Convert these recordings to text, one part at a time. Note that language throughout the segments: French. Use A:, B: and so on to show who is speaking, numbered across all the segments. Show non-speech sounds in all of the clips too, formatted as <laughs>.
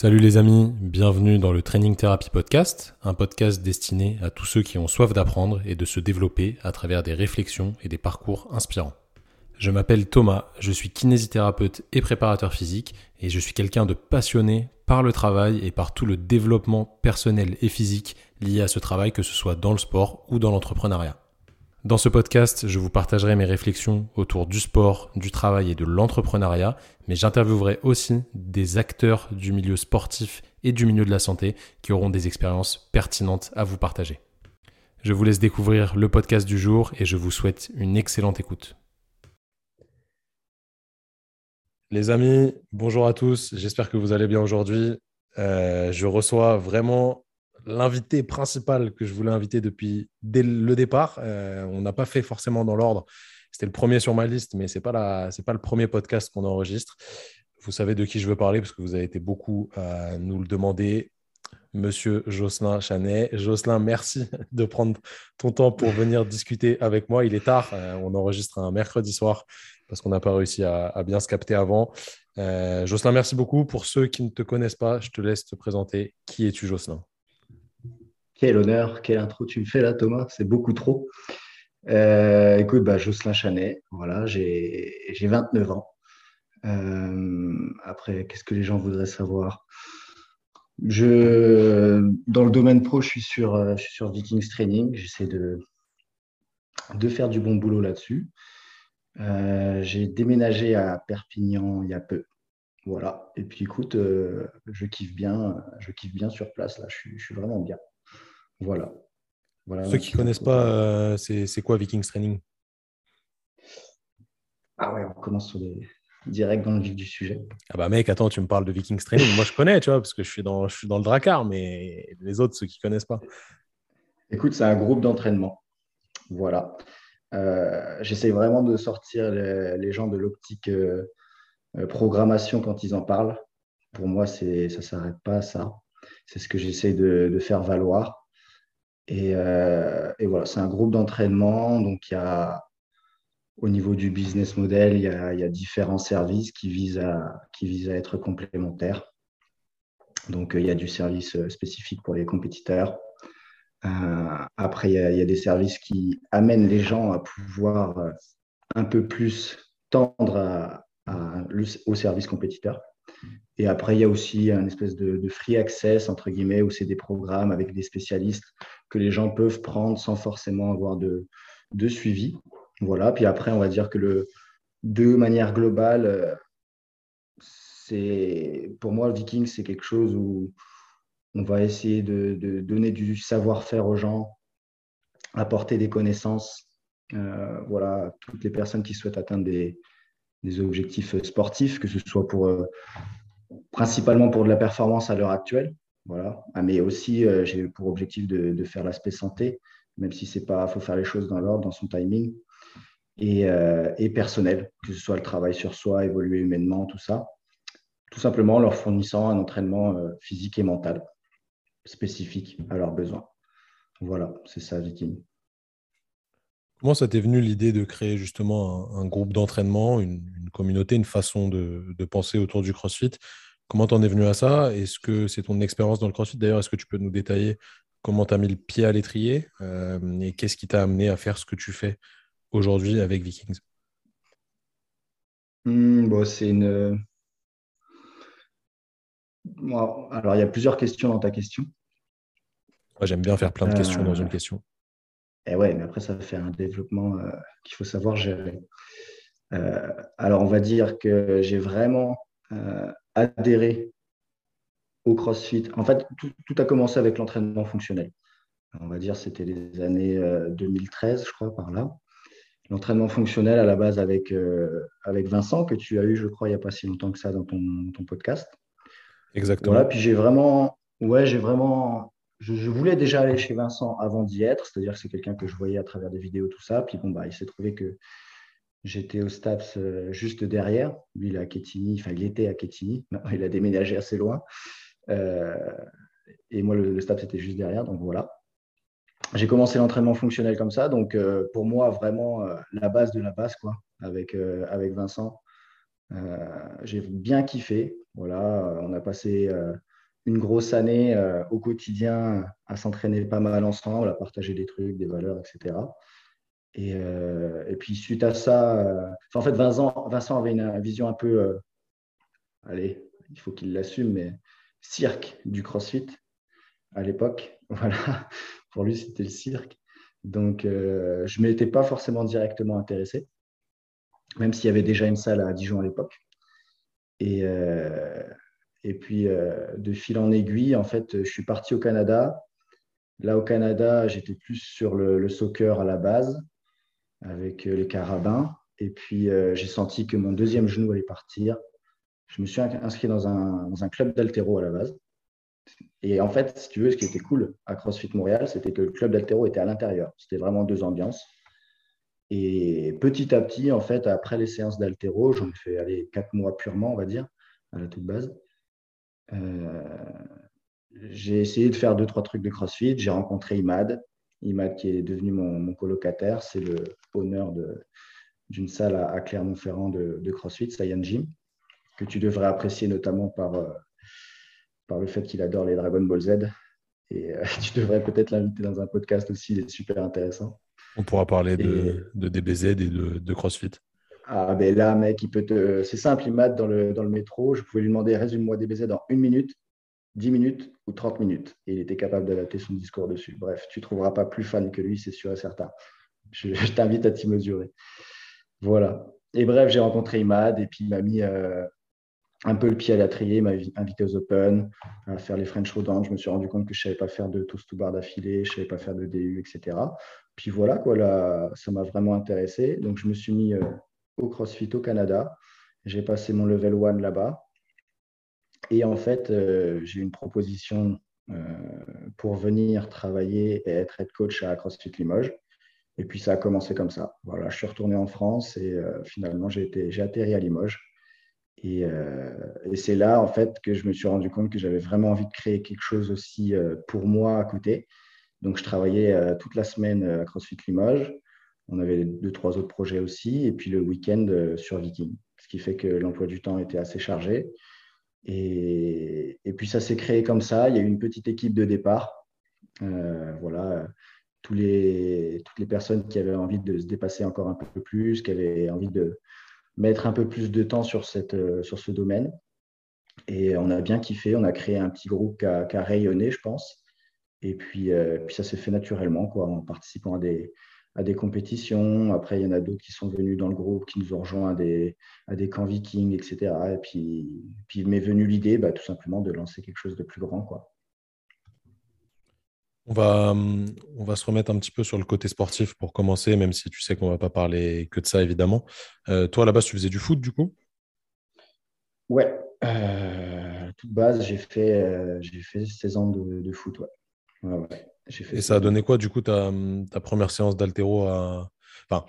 A: Salut les amis, bienvenue dans le Training Therapy Podcast, un podcast destiné à tous ceux qui ont soif d'apprendre et de se développer à travers des réflexions et des parcours inspirants. Je m'appelle Thomas, je suis kinésithérapeute et préparateur physique et je suis quelqu'un de passionné par le travail et par tout le développement personnel et physique lié à ce travail, que ce soit dans le sport ou dans l'entrepreneuriat. Dans ce podcast, je vous partagerai mes réflexions autour du sport, du travail et de l'entrepreneuriat, mais j'interviewerai aussi des acteurs du milieu sportif et du milieu de la santé qui auront des expériences pertinentes à vous partager. Je vous laisse découvrir le podcast du jour et je vous souhaite une excellente écoute. Les amis, bonjour à tous, j'espère que vous allez bien aujourd'hui. Euh, je reçois vraiment l'invité principal que je voulais inviter depuis dès le départ. Euh, on n'a pas fait forcément dans l'ordre. C'était le premier sur ma liste, mais ce n'est pas, pas le premier podcast qu'on enregistre. Vous savez de qui je veux parler parce que vous avez été beaucoup à nous le demander. Monsieur Jocelyn Chanet. Jocelyn, merci <laughs> de prendre ton temps pour venir discuter avec moi. Il est tard, euh, on enregistre un mercredi soir parce qu'on n'a pas réussi à, bien se capter avant. Euh, Jocelyn, merci beaucoup. Pour ceux qui ne te connaissent pas, je te laisse te présenter. Qui es-tu, Jocelyn?
B: Quel honneur, quelle intro tu me fais là, Thomas, c'est beaucoup trop. Euh, écoute, bah, Jocelyn Chanet, voilà, j'ai 29 ans. Euh, après, qu'est-ce que les gens voudraient savoir? Je, Dans le domaine pro, je suis sur, euh, je suis sur Vikings Training. J'essaie de, de faire du bon boulot là-dessus. j'ai déménagé à Perpignan il y a peu. Voilà. Et puis écoute, je kiffe bien, je kiffe bien sur place là. je suis vraiment bien. Voilà.
A: Ceux qui ne connaissent pas, euh, c'est quoi Vikings Training?
B: Ah ouais, on commence sur des... direct dans le vif du sujet.
A: Ah bah mec, attends, tu me parles de Vikings Training. Moi, je connais, tu vois, parce que je suis dans, je suis dans le Dracar, mais les autres, ceux qui ne connaissent pas.
B: Écoute, c'est un groupe d'entraînement. Voilà. Euh, j'essaie vraiment de sortir les, gens de l'optique euh, programmation quand ils en parlent. Pour moi, ça ne s'arrête pas à ça. C'est ce que j'essaie de, faire valoir. Euh, et, voilà, c'est un groupe d'entraînement. Donc, il y a, au niveau du business model, il y a, différents services qui visent, à, qui visent à être complémentaires. Donc, il y a du service euh, spécifique pour les compétiteurs. Euh, après, il y, a, des services qui amènent les gens à pouvoir un peu plus tendre au service compétiteur. Et après, il y a aussi un espèce de, free access, entre guillemets, où c'est des programmes avec des spécialistes que les gens peuvent prendre sans forcément avoir de, suivi. Voilà. Puis après, on va dire que de manière globale, euh, pour moi, le Viking, c'est quelque chose où on va essayer de, donner du savoir-faire aux gens, apporter des connaissances. Euh, voilà, toutes les personnes qui souhaitent atteindre des, des objectifs sportifs, que ce soit pour euh, principalement pour de la performance à l'heure actuelle, voilà. Ah, mais aussi euh, j'ai pour objectif de, faire l'aspect santé, même si c'est pas, faut faire les choses dans l'ordre, dans son timing, et, euh, et, personnel, que ce soit le travail sur soi, évoluer humainement, tout ça, tout simplement en leur fournissant un entraînement physique et mental spécifique à leurs besoins. Voilà, c'est ça, Viking.
A: Comment ça t'est venu l'idée de créer justement un, groupe d'entraînement, une, communauté, une façon de, penser autour du CrossFit? Comment t'en es venu à ça? Est-ce que c'est ton expérience dans le CrossFit? D'ailleurs, est-ce que tu peux nous détailler comment tu as mis le pied à l'étrier euh, et qu'est-ce qui t'a amené à faire ce que tu fais aujourd'hui avec Vikings?
B: Bon, C'est une. alors, il y a plusieurs questions dans ta question.
A: J'aime bien faire plein de questions dans une euh, question.
B: Et ouais, mais après, ça fait un développement euh, qu'il faut savoir gérer. Euh, alors, on va dire que j'ai vraiment euh, adhéré au CrossFit. En fait, tout, a commencé avec l'entraînement fonctionnel. On va dire c'était les années 2013, je crois, par là. L'entraînement fonctionnel à la base avec, avec Vincent, que tu as eu, je crois, il n'y a pas si longtemps que ça dans ton, ton podcast.
A: Exactement.
B: Voilà, puis j'ai vraiment, ouais, j'ai vraiment je, voulais déjà aller chez Vincent avant d'y être, c'est-à-dire que c'est quelqu'un que je voyais à travers des vidéos, tout ça. Puis bon, bah, il s'est trouvé que j'étais au STAPS euh, juste derrière. Lui, il est à Quetigny, enfin, il était à Quetigny. il a déménagé assez loin. Euh, et moi, le, STAPS était juste derrière, donc voilà. J'ai commencé l'entraînement fonctionnel comme ça. Donc, euh, pour moi, vraiment, la base de la base, quoi, avec, avec Vincent. j'ai bien kiffé. Voilà, on a passé une grosse année au quotidien à s'entraîner pas mal ensemble, à partager des trucs, des valeurs, etc. Et, et puis suite à ça, en fait, Vincent, Vincent avait une, vision un peu, allez, il faut qu'il l'assume, mais cirque du CrossFit à l'époque. <laughs> Voilà, pour lui, c'était le cirque. Donc, euh, je ne m'étais pas forcément directement intéressé, même s'il y avait déjà une salle à Dijon à l'époque. Et, euh, et puis, euh, de fil en aiguille, en fait, je suis parti au Canada. Là, au Canada, j'étais plus sur le, soccer à la base, avec les carabins. Et puis, j'ai senti que mon deuxième genou allait partir. Je me suis inscrit dans un, dans un club d'altéro à la base. Et en fait, si tu veux, ce qui était cool à CrossFit Montréal, c'était que le club d'altéro était à l'intérieur. C'était vraiment deux ambiances. Et petit à petit, en fait, après les séances d'altéro, j'en ai fait aller quatre mois purement, on va dire, à la toute base. Euh, j'ai essayé de faire deux, trois trucs de CrossFit. J'ai rencontré Imad. Imad qui est devenu mon, colocataire. C'est le honneur d'une salle à, Clermont-Ferrand de, de, CrossFit, Saiyan Gym, que tu devrais apprécier notamment par, euh, par le fait qu'il adore les Dragon Ball Z. Et euh, <laughs> tu devrais peut-être l'inviter dans un podcast aussi, il est super intéressant.
A: On pourra parler de, DBZ et de, CrossFit.
B: Ah ben là, mec, il peut te... c'est simple, il mate dans le, dans le métro. Je pouvais lui demander résume-moi DBZ en une minute, 10 minutes ou 30 minutes. Et il était capable d'adapter son discours dessus. Bref, tu ne trouveras pas plus fan que lui, c'est sûr et certain. <laughs> Je, t'invite à t'y mesurer. Voilà. Et bref, j'ai rencontré Imad et puis il m'a mis euh, un peu le pied à l'étrier, m'a invité aux Open, à faire les French Rodents. Je me suis rendu compte que je ne savais pas faire de toast to bar d'affilée, je ne savais pas faire de DU, etc. Puis voilà, quoi, là, ça m'a vraiment intéressé. Donc, je me suis mis euh, au CrossFit au Canada. J'ai passé mon level 1 là-bas. Et en fait, euh, j'ai une proposition euh, pour venir travailler et être head coach à CrossFit Limoges. Et puis, ça a commencé comme ça. Voilà, je suis retourné en France et finalement, j'ai atterri à Limoges. Euh, et, c'est là, en fait, que je me suis rendu compte que j'avais vraiment envie de créer quelque chose aussi euh, pour moi à côté. Donc, je travaillais euh, toute la semaine à CrossFit Limoges. On avait deux, trois autres projets aussi. Et puis le week-end sur Viking. Ce qui fait que l'emploi du temps était assez chargé. Et, puis, ça s'est créé comme ça. Il y a eu une petite équipe de départ. voilà. Tous les, toutes les personnes qui avaient envie de se dépasser encore un peu plus, qui avaient envie de, mettre un peu plus de temps sur, euh, ce domaine. Et on a bien kiffé, on a créé un petit groupe qui a, rayonné, je pense. Et puis, euh, puis ça s'est fait naturellement, quoi, en participant à des, à des compétitions. Après, il y en a d'autres qui sont venus dans le groupe, qui nous ont rejoints à des, à des camps vikings, etc. Et puis, puis m'est venue l'idée, bah, tout simplement, de lancer quelque chose de plus grand. Quoi.
A: On va, on va se remettre un petit peu sur le côté sportif pour commencer, même si tu sais qu'on ne va pas parler que de ça, évidemment. Euh, toi, à la base, tu faisais du foot, du coup?
B: Ouais. Euh, toute base, j'ai fait, euh, j'ai fait 16 ans de, foot, ouais.
A: Et ça a donné quoi, du coup, ta, ta première séance d'altéro à... Enfin,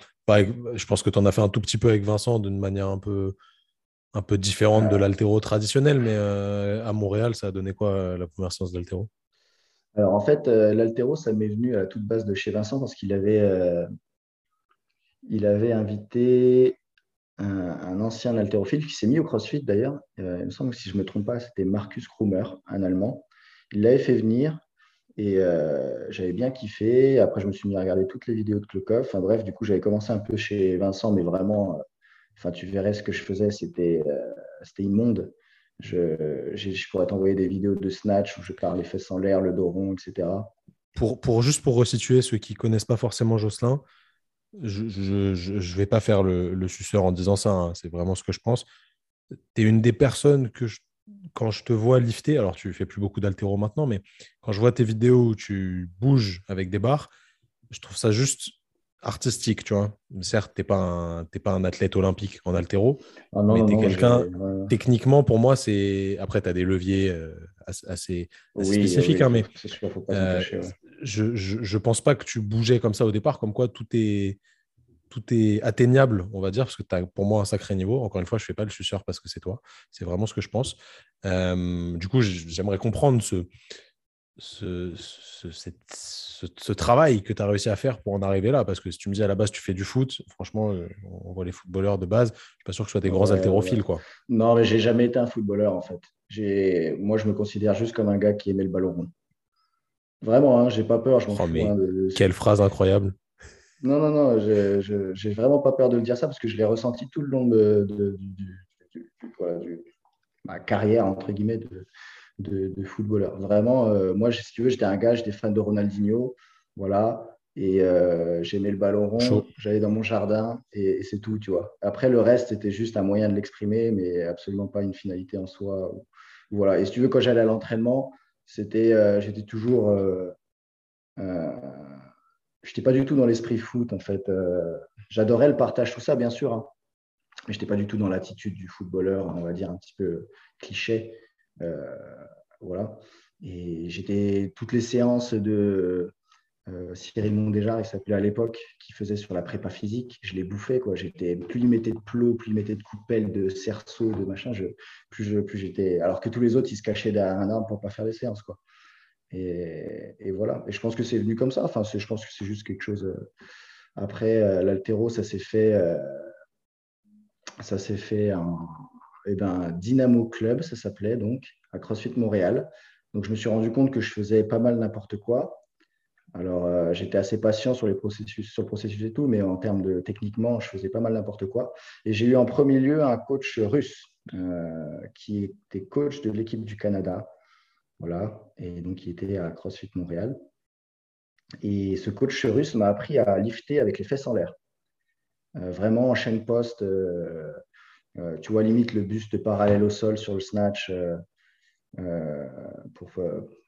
A: je pense que tu en as fait un tout petit peu avec Vincent d'une manière un peu, un peu différente de l'altéro traditionnel, mais à Montréal, ça a donné quoi la première séance d'altéro?
B: Alors en fait, euh, l'altéro, ça m'est venu à toute base de chez Vincent parce qu'il avait, euh, il avait invité un, ancien haltérophile qui s'est mis au CrossFit d'ailleurs. Euh, il me semble que si je ne me trompe pas, c'était Marcus Krumer, un Allemand. Il l'avait fait venir et j'avais bien kiffé. Après, je me suis mis à regarder toutes les vidéos de Klokov. Enfin bref, du coup, j'avais commencé un peu chez Vincent, mais vraiment, enfin, tu verrais ce que je faisais, c'était immonde. Je, pourrais t'envoyer des vidéos de snatch où je pars les fesses en l'air, le dos rond, etc.
A: Pour, pour, juste pour resituer ceux qui connaissent pas forcément Jocelyn, je ne vais pas faire le, le, suceur en disant ça, hein, c'est vraiment ce que je pense. Tu es une des personnes que, quand je te vois lifter, alors tu fais plus beaucoup d'altéro maintenant, mais quand je vois tes vidéos où tu bouges avec des barres, je trouve ça juste artistique, tu vois. Certes, tu n'es pas, un, pas un athlète olympique en altéro, ah mais tu es quelqu'un. Techniquement, pour moi, c'est. Après, tu as des leviers euh, assez, spécifiques, hein, mais euh, je ne pense pas que tu bougeais comme ça au départ, comme quoi tout est. Tout est atteignable, on va dire, parce que tu as pour moi un sacré niveau. Encore une fois, je ne fais pas le suceur parce que c'est toi. C'est vraiment ce que je pense. Euh, du coup, j'aimerais comprendre ce, ce, ce, travail que tu as réussi à faire pour en arriver là Parce que si tu me dis à la base tu fais du foot, franchement, euh, on voit les footballeurs de base, je suis pas sûr que ce soit des grands haltérophiles. Quoi.
B: Non, mais j'ai jamais été un footballeur en fait. moi, je me considère juste comme un gars qui aimait le ballon rond. Vraiment, hein, j'ai pas peur. Je
A: oh, hein, Quelle phrase incroyable.
B: Non, non, non, j'ai vraiment pas peur de le dire ça parce que je l'ai ressenti tout le long de, ma carrière, entre guillemets, de, footballeur. Vraiment, euh, moi, si tu veux, j'étais un gars, j'étais fan de Ronaldinho. Voilà. Et euh, j'aimais le ballon rond, j'allais dans mon jardin et, c'est tout, tu vois. Après, le reste, c'était juste un moyen de l'exprimer, mais absolument pas une finalité en soi. Voilà. Et si tu veux, quand j'allais à l'entraînement, c'était, euh, j'étais toujours. Euh, euh, j'étais pas du tout dans l'esprit foot, en fait. J'adorais le partage, tout ça, bien sûr. Hein. mais j'étais pas du tout dans l'attitude du footballeur, on va dire un petit peu cliché. voilà. Et j'étais toutes les séances de euh, Cyril Mondéjar, il s'appelait à l'époque, qui faisait sur la prépa physique. Je l'ai bouffé, quoi. J'étais, plus il mettait de plots, plus il mettait de coups de cerceaux, de machin, je, plus, je, j'étais. Alors que tous les autres, ils se cachaient derrière un arbre pour pas faire des séances, quoi. Et, voilà. Et je pense que c'est venu comme ça. Enfin, je pense que c'est juste quelque chose. Euh, après, euh, l'altéro, ça s'est fait. ça s'est fait en eh ben, Dynamo Club, ça s'appelait donc, à CrossFit Montréal. Donc, je me suis rendu compte que je faisais pas mal n'importe quoi alors, euh, j'étais assez patient sur, les processus, sur le processus et tout, mais en termes de techniquement, je faisais pas mal n'importe quoi. Et j'ai eu en premier lieu un coach russe euh, qui était coach de l'équipe du Canada. Voilà, et donc il était à CrossFit Montréal. Et ce coach russe m'a appris à lifter avec les fesses en l'air. Euh, vraiment en chaîne poste, tu vois, limite le buste parallèle au sol sur le snatch. Euh, pour,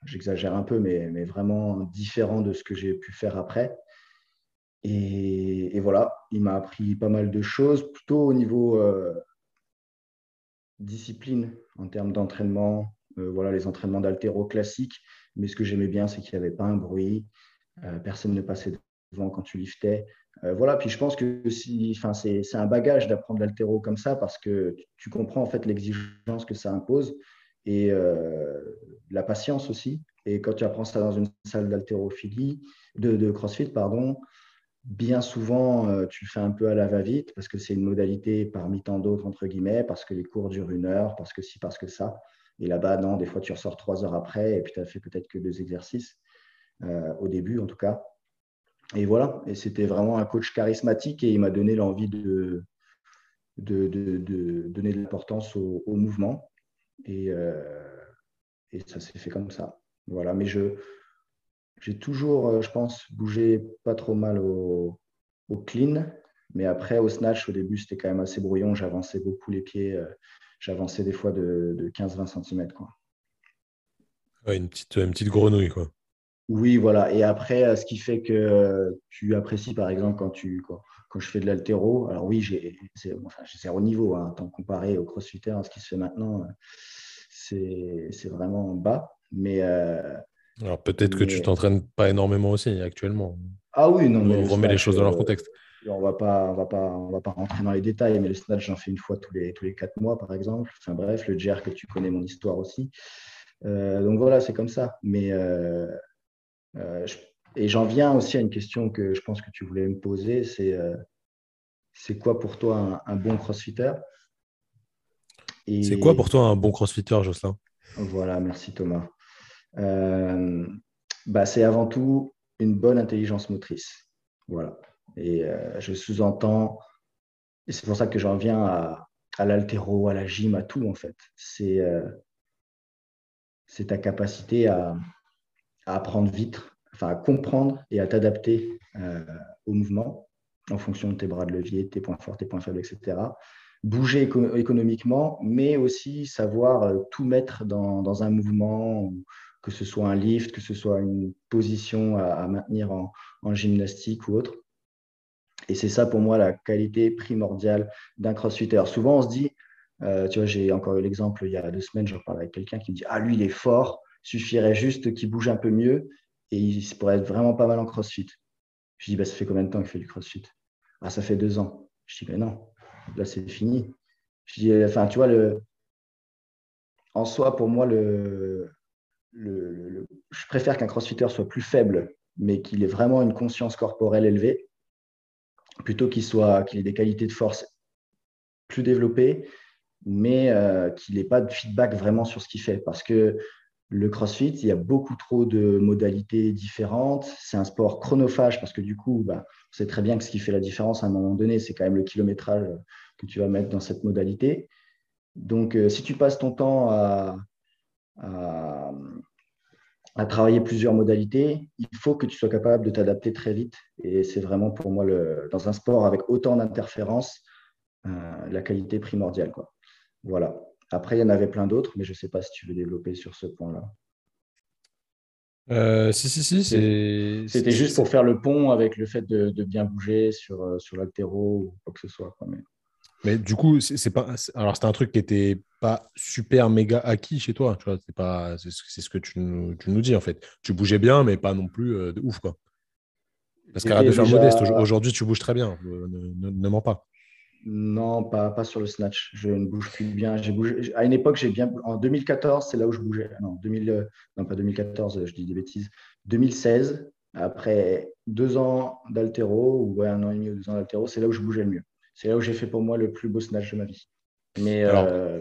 B: j'exagère un peu, mais, mais, vraiment différent de ce que j'ai pu faire après. Et, voilà, il m'a appris pas mal de choses, plutôt au niveau euh, discipline, en termes d'entraînement, euh, voilà, les entraînements d'altéro classiques. Mais ce que j'aimais bien, c'est qu'il n'y avait pas un bruit, personne ne passait devant quand tu liftais. voilà, puis je pense que si, c'est un bagage d'apprendre l'altéro comme ça parce que tu comprends en fait l'exigence que ça impose et euh, la patience aussi. Et quand tu apprends ça dans une salle d'haltérophilie, de, CrossFit, pardon, bien souvent, euh, tu fais un peu à la va-vite parce que c'est une modalité parmi tant d'autres, entre guillemets, parce que les cours durent une heure, parce que si, parce que ça. Et là-bas, non, des fois, tu ressors trois heures après et puis tu as fait peut-être que deux exercices, euh, au début en tout cas. Et voilà, et c'était vraiment un coach charismatique et il m'a donné l'envie de, donner de l'importance au, mouvement. Euh, et, ça s'est fait comme ça. Voilà, mais j'ai toujours, euh, je pense, bougé pas trop mal au, clean. Mais après, au snatch, au début, c'était quand même assez brouillon. J'avançais beaucoup les pieds. J'avançais des fois de, 15-20 cm. Quoi.
A: une, petite, une petite grenouille, quoi.
B: Oui, voilà. Et après, ce qui fait que tu apprécies, par exemple, quand, tu, quand, je fais de l'altéro. Alors oui, j'ai enfin, zéro niveau, hein, tant comparé au crossfitter, à ce qui se fait maintenant c'est vraiment bas. Mais, euh,
A: Alors peut-être que tu t'entraînes pas énormément aussi actuellement.
B: Ah oui, non.
A: On remet les choses dans leur contexte.
B: On va pas, on va pas, on va pas rentrer dans les détails, mais le snatch, j'en fais une fois tous les tous les quatre mois, par exemple. Enfin bref, le que tu connais mon histoire aussi. Euh, donc voilà, c'est comme ça. Mais euh, et j'en viens aussi à une question que je pense que tu voulais me poser, c'est c'est quoi pour toi un bon crossfitter?
A: C'est quoi pour toi un bon crossfitter, Jocelyn?
B: Voilà, merci Thomas. Euh, bah, c'est avant tout une bonne intelligence motrice. Voilà. Et euh, je sous-entends, et c'est pour ça que j'en viens à, à l'altéro, à la gym, à tout en fait. C'est euh, ta capacité à, apprendre vite, enfin à comprendre et à t'adapter au mouvement en fonction de tes bras de levier, tes points forts, tes points faibles, etc bouger économiquement, mais aussi savoir euh, tout mettre dans, un mouvement, que ce soit un lift, que ce soit une position à, maintenir en, gymnastique ou autre. Et c'est ça pour moi la qualité primordiale d'un crossfitter. Souvent on se dit, euh, tu vois, j'ai encore eu l'exemple il y a deux semaines, j'en parlais avec quelqu'un qui me dit Ah, lui, il est fort, suffirait juste qu'il bouge un peu mieux et il pourrait être vraiment pas mal en crossfit. Je dis bah, Ça fait combien de temps qu'il fait du crossfit? Ah, ça fait deux ans. Je dis Mais non, là, c'est fini. Je dis, enfin, tu vois, le, en soi, pour moi, le, je préfère qu'un crossfitter soit plus faible, mais qu'il ait vraiment une conscience corporelle élevée, plutôt qu'il soit, qu'il ait des qualités de force plus développées, mais euh, qu'il n'ait pas de feedback vraiment sur ce qu'il fait. Parce que le CrossFit, il y a beaucoup trop de modalités différentes. C'est un sport chronophage parce que du coup, bah, on sait très bien que ce qui fait la différence à un moment donné, c'est quand même le kilométrage que tu vas mettre dans cette modalité. Donc, euh, si tu passes ton temps à, à, travailler plusieurs modalités, il faut que tu sois capable de t'adapter très vite. Et c'est vraiment pour moi, le, dans un sport avec autant d'interférences, euh, la qualité primordiale. Quoi. Voilà. Après, il y en avait plein d'autres, mais je ne sais pas si tu veux développer sur ce point-là.
A: Euh, si, si, si.
B: C'était juste pour faire le pont avec le fait de, bien bouger sur, euh, sur l'altéro ou quoi que ce soit.
A: Mais... mais... du coup, c'est pas. Alors, c'était un truc qui n'était pas super méga acquis chez toi. Tu vois, c'est pas. C'est ce que tu nous, tu nous, dis en fait. Tu bougeais bien, mais pas non plus euh, de ouf quoi. Parce qu'arrête de faire modeste. Aujourd'hui, tu bouges très bien. Ne, ne mens pas.
B: Non, pas, pas sur le snatch. Je ne bouge plus bien. J'ai bougé. À une époque, j'ai bien. En 2014, c'est là où je bougeais. Non, 2000... Euh, non, pas 2014, je dis des bêtises. 2016, après deux ans d'altéro, ou un an et demi ou deux ans d'altéro, c'est là où je bougeais le mieux. C'est là où j'ai fait pour moi le plus beau snatch de ma vie. Mais,
A: euh,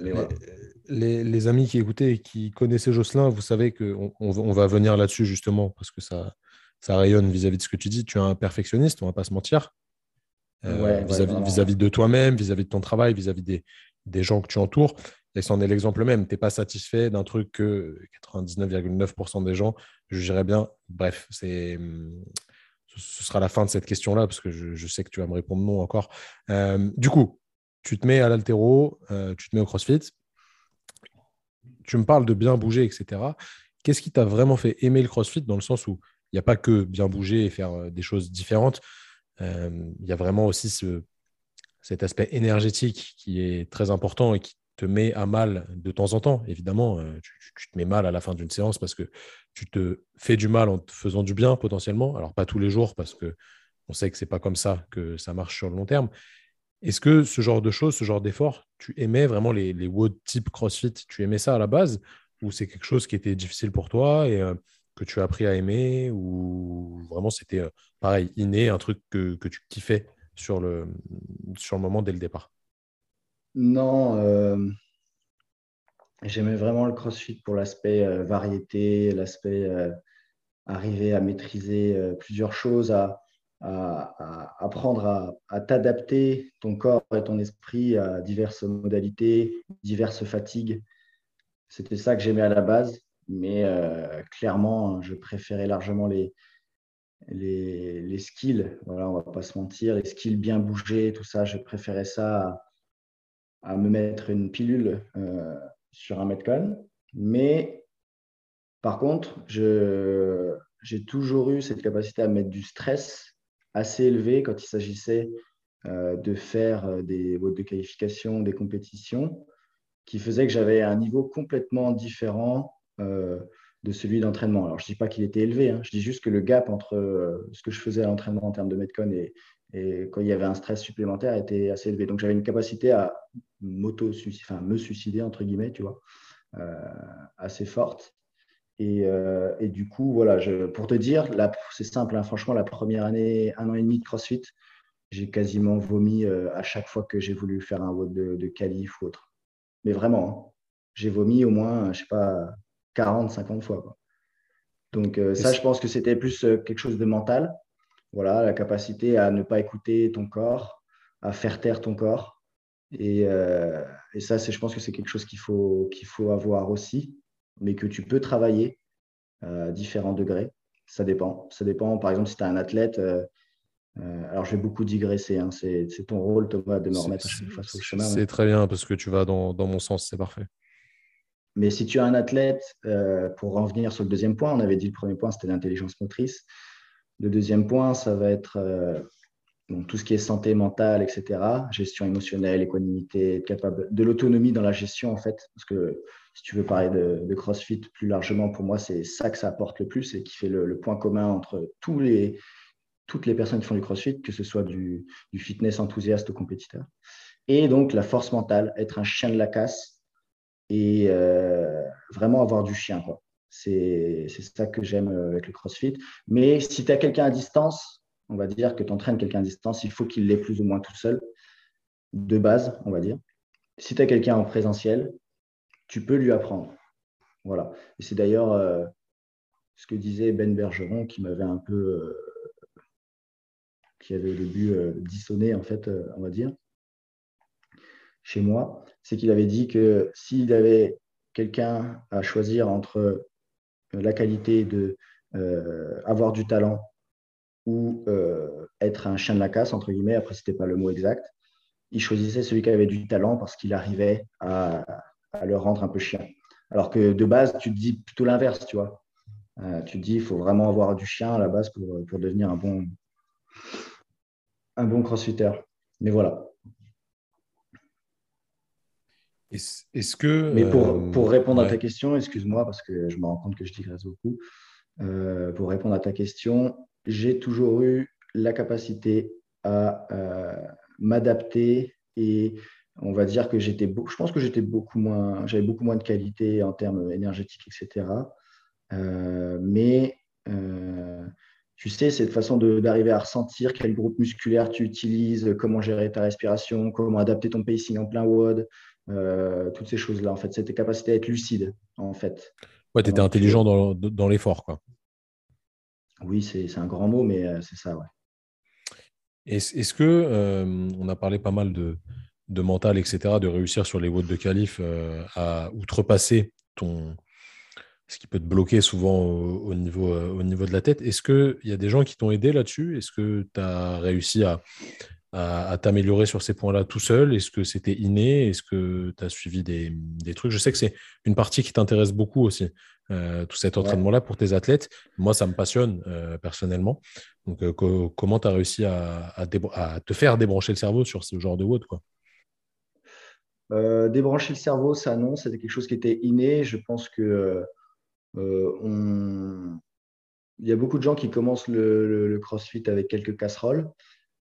A: les, amis qui écoutaient et qui connaissaient Jocelyn, vous savez qu'on on va venir là-dessus justement parce que ça, ça rayonne vis-à-vis -vis de ce que tu dis. Tu es un perfectionniste, on ne va pas se mentir. Euh, vis-à-vis de toi-même, vis-à-vis de ton travail, vis-à-vis des, des, gens que tu entoures. Et c'en est l'exemple même. Tu n'es pas satisfait d'un truc que 99,9% des gens jugeraient bien. Bref, c'est ce sera la fin de cette question-là, parce que je, sais que tu vas me répondre non encore. Euh, du coup, tu te mets à l'altéro, euh, tu te mets au CrossFit, tu me parles de bien bouger, etc. Qu'est-ce qui t'a vraiment fait aimer le CrossFit dans le sens où il n'y a pas que bien bouger et faire des choses différentes, euh, il y a vraiment aussi ce, cet aspect énergétique qui est très important et qui te met à mal de temps en temps. Évidemment, euh, tu, te mets mal à la fin d'une séance parce que tu te fais du mal en te faisant du bien potentiellement. Alors pas tous les jours parce que on sait que c'est pas comme ça que ça marche sur le long terme. Est-ce que ce genre de choses, ce genre d'effort, tu aimais vraiment les, les type CrossFit? Tu aimais ça à la base? Ou c'est quelque chose qui était difficile pour toi et euh, que tu as appris à aimer? Ou vraiment c'était euh, pareil, inné, un truc que, que, tu kiffais sur le, sur le moment dès le départ?
B: Non, euh, j'aimais vraiment le crossfit pour l'aspect euh, variété, l'aspect arriver à maîtriser plusieurs choses, à, apprendre à, t'adapter ton corps et ton esprit à diverses modalités, diverses fatigues. C'était ça que j'aimais à la base. Mais euh, clairement, je préférais largement les, skills. Voilà, on va pas se mentir, les skills bien bougés, tout ça, je préférais ça me mettre une pilule euh, sur un Metcon. Mais par contre, j'ai toujours eu cette capacité à mettre du stress assez élevé quand il s'agissait euh, de faire des votes de qualification, des compétitions, qui faisait que j'avais un niveau complètement différent euh, de celui d'entraînement. Alors, je ne dis pas qu'il était élevé, hein. je dis juste que le gap entre euh, ce que je faisais à l'entraînement en termes de Metcon et, et, quand il y avait un stress supplémentaire était assez élevé. Donc, j'avais une capacité à m'auto enfin, me suicider, entre guillemets, tu vois, euh, assez forte. Et, et, du coup, voilà, je, pour te dire, c'est simple, hein, franchement, la première année, un an et demi de CrossFit, j'ai quasiment vomi à chaque fois que j'ai voulu faire un vote de, de qualif ou autre. Mais vraiment, hein, j'ai vomi au moins, je sais pas, 40, 50 fois. Donc euh, ça, je pense que c'était plus euh, quelque chose de mental. Voilà, la capacité à ne pas écouter ton corps, à faire taire ton corps. Et, euh, et ça, je pense que c'est quelque chose qu'il faut, qu'il faut avoir aussi, mais que tu peux travailler à différents degrés. Ça dépend. Ça dépend, par exemple, si tu es un athlète. alors, je vais beaucoup digresser. Hein. c'est, ton rôle, Thomas, de me remettre face au chemin.
A: C'est très bien parce que tu vas dans, dans mon sens. C'est parfait.
B: Mais si tu as un athlète, euh, pour en venir sur le deuxième point, on avait dit le premier point, c'était l'intelligence motrice. Le deuxième point, ça va être euh, tout ce qui est santé mentale, etc., gestion émotionnelle, équanimité, capable de l'autonomie dans la gestion, en fait. Parce que si tu veux parler de, CrossFit plus largement, pour moi, c'est ça que ça apporte le plus et qui fait le, point commun entre toutes les personnes qui font du CrossFit, que ce soit du, du fitness enthousiaste ou compétiteur. Et donc, la force mentale, être un chien de la casse, et euh, vraiment avoir du chien. C'est ça que j'aime euh, avec le CrossFit. Mais si tu as quelqu'un à distance, on va dire que tu entraînes quelqu'un à distance, il faut qu'il l'ait plus ou moins tout seul, de base, on va dire. si tu as quelqu'un en présentiel, tu peux lui apprendre. Voilà. Et c'est d'ailleurs euh, ce que disait Ben Bergeron qui m'avait un peu, euh, qui avait au début euh, dissonné, en fait, on va dire, chez moi. C'est qu'il avait dit que s'il avait quelqu'un à choisir entre la qualité de avoir du talent ou être un chien de la casse, entre guillemets, après, ce n'était pas le mot exact, il choisissait celui qui avait du talent parce qu'il arrivait à, le rendre un peu chiant. Alors que de base, tu te dis plutôt l'inverse, tu vois. Euh, tu te dis, il faut vraiment avoir du chien à la base pour, pour devenir un bon, un bon crossfitter. Mais voilà.
A: Est-ce que.
B: Mais pour, pour répondre à ta question, excuse-moi parce que je me rends compte que je digresse beaucoup. Euh, pour répondre à ta question, j'ai toujours eu la capacité à euh, m'adapter et on va dire que j'étais, je pense que j'étais beaucoup moins, j'avais beaucoup moins de qualité en termes énergétiques, etc. Euh, mais euh, tu sais, cette façon d'arriver à ressentir quel groupe musculaire tu utilises, comment gérer ta respiration, comment adapter ton pacing en plein WOD, euh, toutes ces choses-là, en fait, cette capacité à être lucide, en fait.
A: Ouais, tu étais intelligent dans, dans l'effort, quoi.
B: Oui, c'est un grand mot, mais c'est ça, ouais.
A: Est-ce que, euh, on a parlé pas mal de, de, mental, etc., de réussir sur les votes de qualif euh, à outrepasser ton, ce qui peut te bloquer souvent au, niveau, euh, au niveau de la tête? Est-ce qu'il y a des gens qui t'ont aidé là-dessus? Est-ce que tu as réussi à, à, t'améliorer sur ces points-là tout seul? Est-ce que c'était inné? Est-ce que tu as suivi des, des, trucs? Je sais que c'est une partie qui t'intéresse beaucoup aussi, euh, tout cet entraînement-là pour tes athlètes. Moi, ça me passionne euh, personnellement. Donc, euh, comment tu as réussi à, à, te faire débrancher le cerveau sur ce genre de WOD quoi?
B: Débrancher le cerveau, ça non, c'était quelque chose qui était inné. Je pense que on... il y a beaucoup de gens qui commencent le, le CrossFit avec quelques casseroles.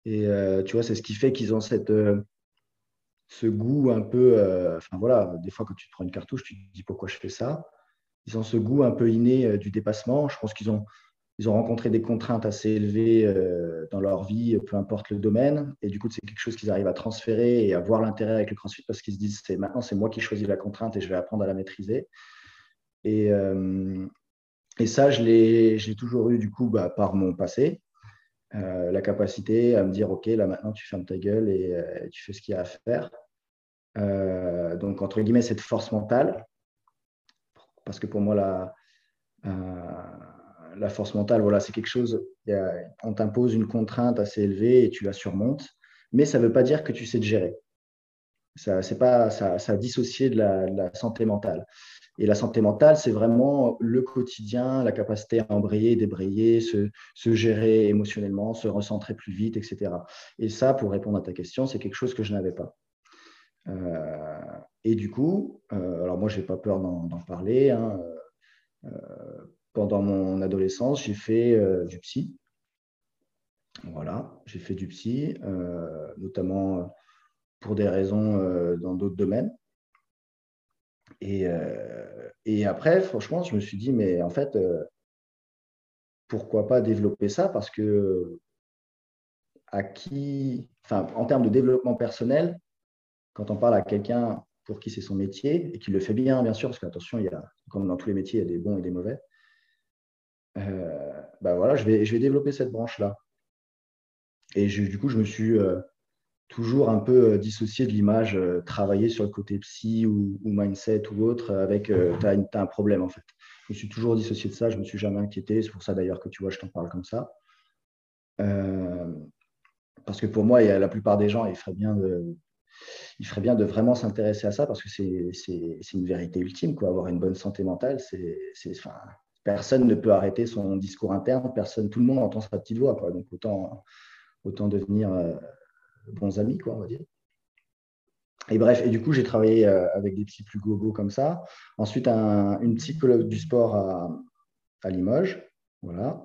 B: Et euh, tu vois, c'est ce qui fait qu'ils ont cette, euh, ce goût un peu. Euh, enfin voilà, des fois quand tu te prends une cartouche, tu te dis pourquoi je fais ça? Ils ont ce goût un peu inné du dépassement. Je pense qu'ils ont, ils ont rencontré des contraintes assez élevées dans leur vie, peu importe le domaine. Et du coup, c'est quelque chose qu'ils arrivent à transférer et à voir l'intérêt avec le CrossFit parce qu'ils se disent c'est maintenant c'est moi qui choisis la contrainte et je vais apprendre à la maîtriser. Et, et ça, je l'ai toujours eu du coup bah, par mon passé. Euh, la capacité à me dire, OK, là maintenant tu fermes ta gueule et euh, tu fais ce qu'il y a à faire. Euh, donc, entre guillemets, cette force mentale, parce que pour moi, la, la force mentale, voilà, c'est quelque chose, on t'impose une contrainte assez élevée et tu la surmontes, mais ça ne veut pas dire que tu sais te gérer. Ça, c'est pas, ça, ça a dissocié de la santé mentale. Et la santé mentale, c'est vraiment le quotidien, la capacité à embrayer, débrayer, se, gérer émotionnellement, se recentrer plus vite, etc. Et ça, pour répondre à ta question, c'est quelque chose que je n'avais pas. Euh, et du coup, euh, alors moi, je n'ai pas peur d'en parler. Hein, euh, pendant mon adolescence, j'ai fait du psy. Voilà, j'ai fait du psy, notamment pour des raisons dans d'autres domaines. Euh, et, après, franchement, je me suis dit, mais en fait, euh, pourquoi pas développer ça? Parce que à qui, enfin, en termes de développement personnel, quand on parle à quelqu'un pour qui c'est son métier et qui le fait bien, bien sûr, parce qu'attention, comme dans tous les métiers, il y a des bons et des mauvais. Euh, ben voilà, je vais, je vais développer cette branche-là. Et du coup, je me suis toujours un peu euh, dissocié de l'image, euh, travailler sur le côté psy ou, mindset ou autre, avec euh, tu as, un problème en fait. Je suis toujours dissocié de ça, je ne me suis jamais inquiété. C'est pour ça d'ailleurs que tu vois, je t'en parle comme ça. parce que pour moi, il y a, la plupart des gens, il ferait bien de, bien de vraiment s'intéresser à ça parce que c'est une vérité ultime. Quoi. Avoir une bonne santé mentale, c'est, enfin, personne ne peut arrêter son discours interne, personne, tout le monde entend sa petite voix. Donc autant, autant devenir bons amis, quoi, on va dire. Et bref, et du coup, j'ai travaillé euh, avec des petits plus globaux comme ça. Ensuite, une psychologue du sport à, Limoges. Voilà.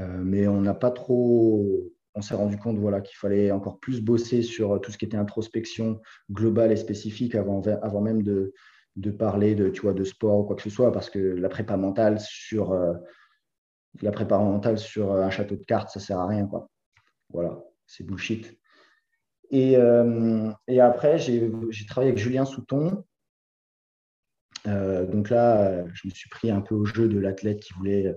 B: Euh, mais on n'a pas trop. On s'est rendu compte voilà, qu'il fallait encore plus bosser sur tout ce qui était introspection globale et spécifique avant, avant même de, de parler de, tu vois, de sport ou quoi que ce soit, parce que la prépa mentale sur, euh, la prépa mentale sur un château de cartes, ça ne sert à rien. Quoi. Voilà, c'est bullshit. Et, et après, j'ai travaillé avec Julien Souton. donc là, je me suis pris un peu au jeu de l'athlète qui voulait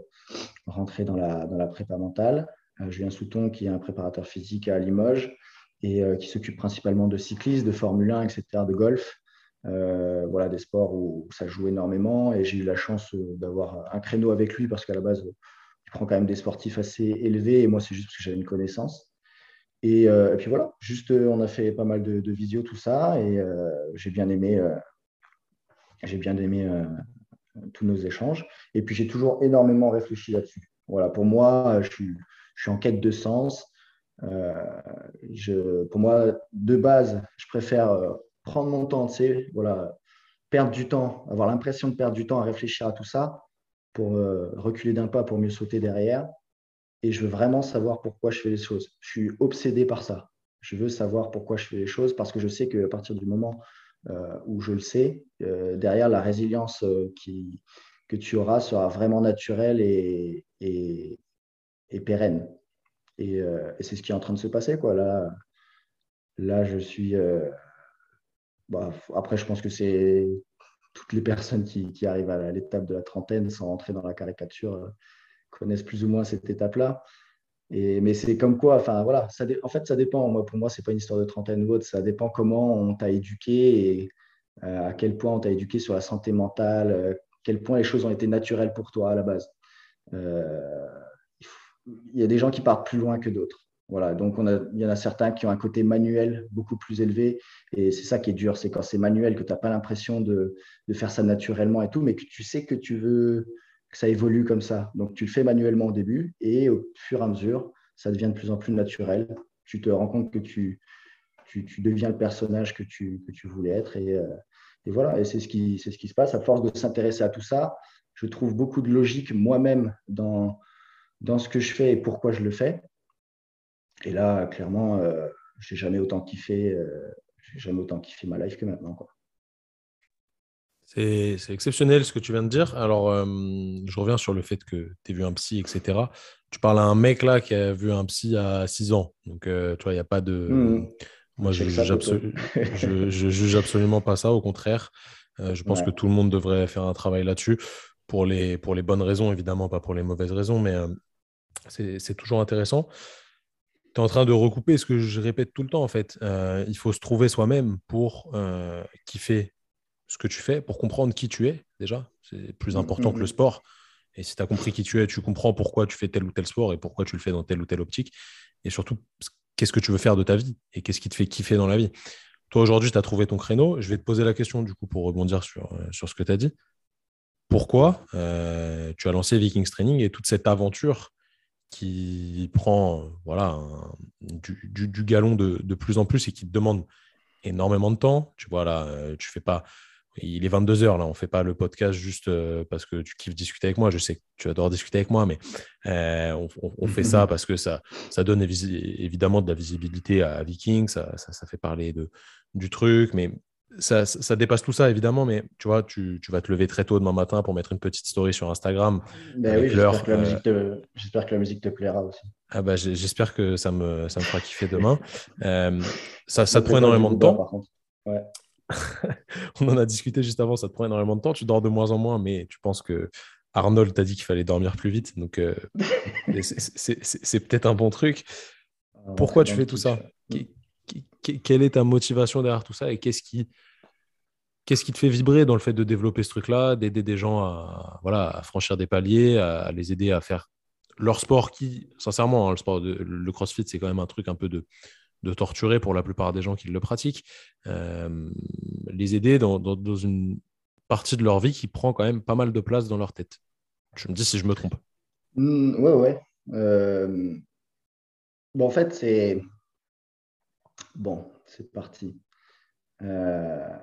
B: rentrer dans la, prépa mentale. Julien Souton, qui est un préparateur physique à Limoges et qui s'occupe principalement de cyclisme, de Formule 1, etc., de golf. Euh, voilà, des sports où ça joue énormément. Et j'ai eu la chance euh, d'avoir un créneau avec lui parce qu'à la base, il prend quand même des sportifs assez élevés. Et moi, c'est juste parce que j'avais une connaissance. Et, euh, puis voilà, juste on a fait pas mal de, visio, tout ça. Et j'ai bien aimé, bien aimé tous nos échanges. Et puis j'ai toujours énormément réfléchi là-dessus. Voilà, pour moi, je suis, en quête de sens. pour moi, de base, je préfère prendre mon temps, voilà, perdre du temps, avoir l'impression de perdre du temps à réfléchir à tout ça pour euh, reculer d'un pas pour mieux sauter derrière. Et je veux vraiment savoir pourquoi je fais les choses. Je suis obsédé par ça. Je veux savoir pourquoi je fais les choses parce que je sais qu'à partir du moment euh, où je le sais, euh, derrière la résilience qui, que tu auras sera vraiment naturelle et, pérenne. Et, c'est ce qui est en train de se passer. Là, là, je suis bah, après, je pense que c'est toutes les personnes qui, arrivent à l'étape de la trentaine sans rentrer dans la caricature euh, connaissent plus ou moins cette étape-là. Et, mais c'est comme quoi, enfin voilà, en fait, ça dépend. Moi, pour moi, c'est pas une histoire de trentaine ou autre. Ça dépend comment on t'a éduqué et euh, à quel point on t'a éduqué sur la santé mentale, euh, quel point les choses ont été naturelles pour toi à la base. Il y a des gens qui partent plus loin que d'autres. Voilà, donc il y en a certains qui ont un côté manuel beaucoup plus élevé. Et c'est ça qui est dur, c'est quand c'est manuel, que tu n'as pas l'impression de, faire ça naturellement et tout, mais que tu sais que tu veux ça évolue comme ça. Donc tu le fais manuellement au début et au fur et à mesure, ça devient de plus en plus naturel. Tu te rends compte que tu, tu, deviens le personnage que tu, que tu voulais être. Et, euh, et voilà, et c'est ce, qui, c'est ce qui se passe. À force de s'intéresser à tout ça, je trouve beaucoup de logique moi-même dans, dans ce que je fais et pourquoi je le fais. Et là, clairement, euh, j'ai jamais autant kiffé, euh, j'ai jamais autant kiffé ma life que maintenant.
A: C'est exceptionnel ce que tu viens de dire. Alors, euh, je reviens sur le fait que tu as vu un psy, etc. Tu parles à un mec là qui a vu un psy à 6 ans. Donc, tu vois, il n'y a pas de. Mmh. Moi, je juge, <laughs> juge, absolument pas ça. Au contraire, je pense que tout le monde devrait faire un travail là-dessus pour les, pour les bonnes raisons, évidemment, pas pour les mauvaises raisons, mais c'est toujours intéressant tu es en train de recouper ce que je répète tout le temps, en fait. Euh, il faut se trouver soi-même pour euh, kiffer ce que tu fais, pour comprendre qui tu es, déjà. C'est plus mmh, important que le mmh. sport. Et si tu as compris qui tu es, tu comprends pourquoi tu fais tel ou tel sport et pourquoi tu le fais dans telle ou telle optique. Et surtout, qu'est-ce que tu veux faire de ta vie et qu'est-ce qui te fait kiffer dans la vie. Toi, aujourd'hui, tu as trouvé ton créneau. Je vais te poser la question, du coup, pour rebondir sur, euh, sur ce que tu as dit. Pourquoi tu as lancé Vikings Training et toute cette aventure qui prend voilà, du, galon de, plus en plus et qui te demande énormément de temps. Tu vois, là, euh, tu fais pas. Il est 22 heures là, on fait pas le podcast juste euh, parce que tu kiffes discuter avec moi. Je sais que tu adores discuter avec moi, mais euh, on, fait ça <laughs> parce que ça, ça donne évidemment de la visibilité à Viking, ça, ça, fait parler de, du truc, mais ça, dépasse tout ça, évidemment, mais tu vois, tu, vas te lever très tôt demain matin pour mettre une petite story sur Instagram.
B: Ben oui, j'espère, que la musique te, plaira aussi.
A: Ah bah, j'espère que ça me, ça me fera kiffer demain. <laughs> Euh, ça, ça te prend énormément de temps. <laughs> On en a discuté juste avant, ça te prend énormément de temps. Tu dors de moins en moins, mais tu penses que Arnold t'a dit qu'il fallait dormir plus vite. Donc, euh, <laughs> c'est peut-être un bon truc. Ah, Pourquoi tu fais tout ça quelle est ta motivation derrière tout ça et qu'est-ce qui, qu'est-ce qui te fait vibrer dans le fait de développer ce truc-là, d'aider des gens à, voilà, à franchir des paliers, à, les aider à faire leur sport qui, sincèrement, hein, le, sport de, le crossfit, c'est quand même un truc un peu de, de torturer pour la plupart des gens qui le pratiquent, euh, les aider dans, une partie de leur vie qui prend quand même pas mal de place dans leur tête. Je me dis si je me trompe.
B: Mmh, ouais, ouais. Euh, bon, en fait, c'est Bon, c'est parti. Euh,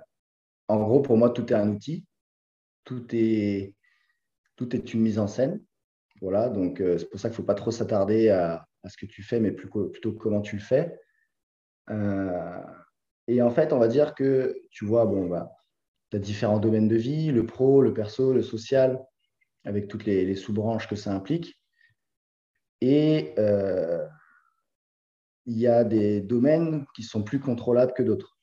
B: en gros, pour moi, tout est un outil. Tout est, tout est une mise en scène. Voilà, donc c'est pour ça qu'il ne faut pas trop s'attarder à, ce que tu fais, mais plutôt comment tu le fais. Euh, et en fait, on va dire que, tu vois, bon, bah, tu as différents domaines de vie, le pro, le perso, le social, avec toutes les, sous-branches que ça implique. Et il y a des domaines qui sont plus contrôlables que d'autres.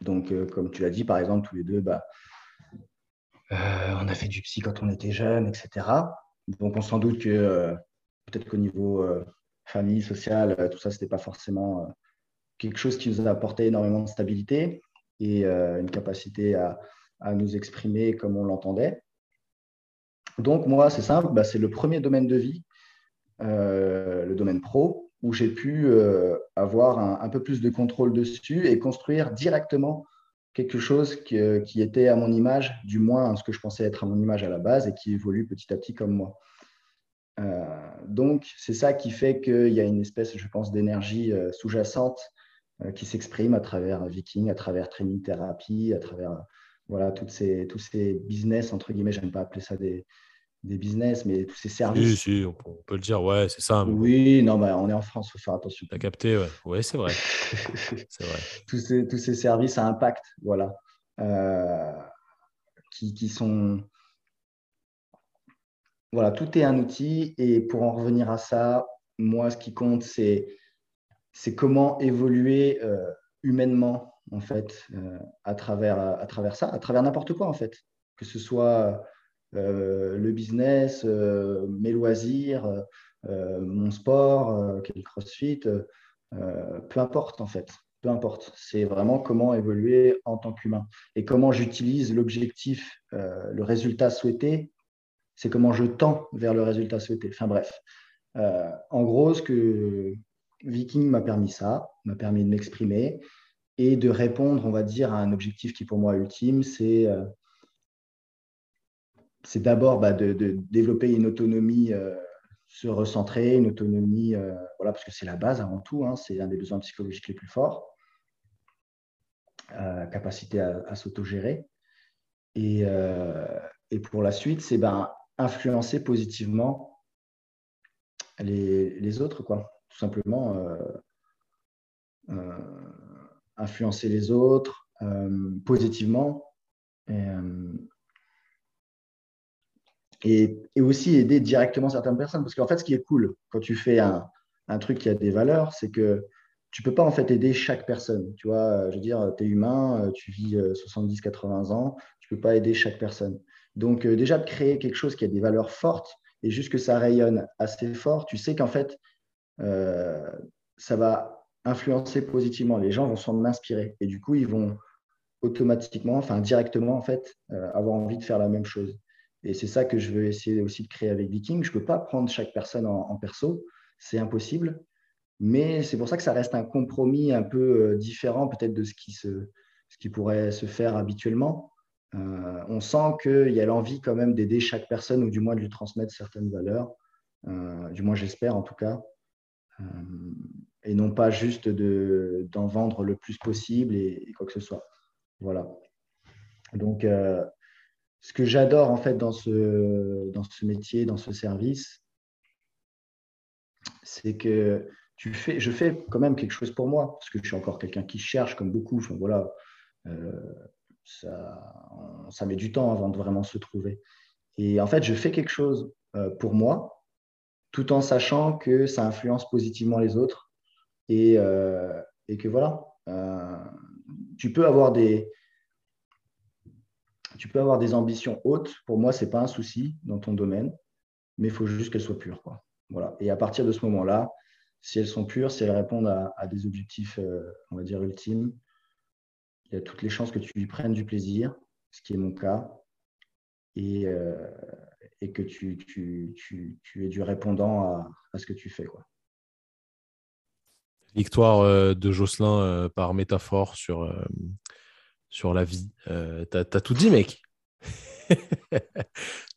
B: Donc, euh, comme tu l'as dit, par exemple, tous les deux, bah, euh, on a fait du psy quand on était jeune, etc. Donc, on s'en doute que euh, peut-être qu'au niveau famille, social, tout ça, ce n'était pas forcément quelque chose qui nous a apporté énormément de stabilité et une capacité à, nous exprimer comme on l'entendait. Donc, moi, c'est simple, bah, c'est le premier domaine de vie, le domaine pro, où j'ai pu euh, avoir un, peu plus de contrôle dessus et construire directement quelque chose qui, était à mon image, du moins ce que je pensais être à mon image à la base et qui évolue petit à petit comme moi. Euh, donc, c'est ça qui fait qu'il y a une espèce, je pense, d'énergie euh, sous-jacente qui s'exprime à travers Viking, à travers Training Therapy, à travers voilà, toutes ces, tous ces business, entre guillemets, j'aime pas appeler ça des, des business, mais tous ces services.
A: Oui, si, on peut le dire, ouais, c'est ça.
B: Oui, non, bah, on est en France, il faut faire attention.
A: Tu as capté, ouais, ouais c'est vrai. <laughs>
B: vrai. tous, ces, tous ces services à impact, voilà, euh, qui, qui, sont. Voilà, tout est un outil. Et pour en revenir à ça, moi, ce qui compte, c'est, comment évoluer euh, humainement, en fait, euh, à, travers, ça, à travers n'importe quoi, en fait. Que ce soit euh, le business, mes loisirs, mon sport, quel crossfit, peu importe en fait peu importe. C'est vraiment comment évoluer en tant qu'humain. Et comment j'utilise l'objectif, le résultat souhaité, c'est comment je tends vers le résultat souhaité. Enfin bref. en gros, ce que Viking m'a permis ça, m'a permis de m'exprimer et de répondre, on va dire, à un objectif qui pour moi ultime, c'est c'est d'abord bah, de, développer une autonomie, euh, se recentrer, une autonomie, euh, voilà, parce que c'est la base avant tout, hein, c'est un des besoins psychologiques les plus forts, euh, capacité à, s'autogérer. Et, et, pour la suite, c'est ben, influencer positivement les, autres. Tout simplement, influencer les autres positivement. Et, et, aussi aider directement certaines personnes. Parce qu'en fait, ce qui est cool quand tu fais un, truc qui a des valeurs, c'est que tu peux pas en fait aider chaque personne. Tu vois, je veux dire, tu es humain, tu vis 70, 80 ans, tu peux pas aider chaque personne. Donc euh, déjà de créer quelque chose qui a des valeurs fortes et juste que ça rayonne assez fort, tu sais qu'en fait, euh, ça va influencer positivement. Les gens vont s'en inspirer et du coup, ils vont automatiquement, enfin directement en fait, euh, avoir envie de faire la même chose. Et c'est ça que je veux essayer aussi de créer avec Viking. Je ne peux pas prendre chaque personne en, perso, c'est impossible. Mais c'est pour ça que ça reste un compromis un peu différent peut-être de ce qui, se, ce qui pourrait se faire habituellement. Euh, on sent qu'il y a l'envie quand même d'aider chaque personne ou du moins de lui transmettre certaines valeurs. Euh, du moins j'espère en tout cas. et non pas juste d'en vendre le plus possible et, quoi que ce soit. Voilà. Donc ce que j'adore en fait dans ce, dans ce métier, dans ce service, c'est que tu fais, je fais quand même quelque chose pour moi, parce que je suis encore quelqu'un qui cherche comme beaucoup. Voilà, euh, ça, met du temps avant de vraiment se trouver. Et en fait, je fais quelque chose euh, pour moi, tout en sachant que ça influence positivement les autres et, euh, que voilà, tu peux avoir des, tu peux avoir des ambitions hautes. Pour moi, ce n'est pas un souci dans ton domaine, mais il faut juste qu'elles soient pures. Quoi. Voilà. Et à partir de ce moment-là, si elles sont pures, si elles répondent à, des objectifs, euh, on va dire, ultimes, il y a toutes les chances que tu y prennes du plaisir, ce qui est mon cas, et, euh, que tu, tu, tu, tu, es du répondant à, ce que tu fais. Quoi.
A: Victoire euh, de Jocelyn par métaphore sur sur la vie. Euh, t'as as tout dit, mec. <laughs>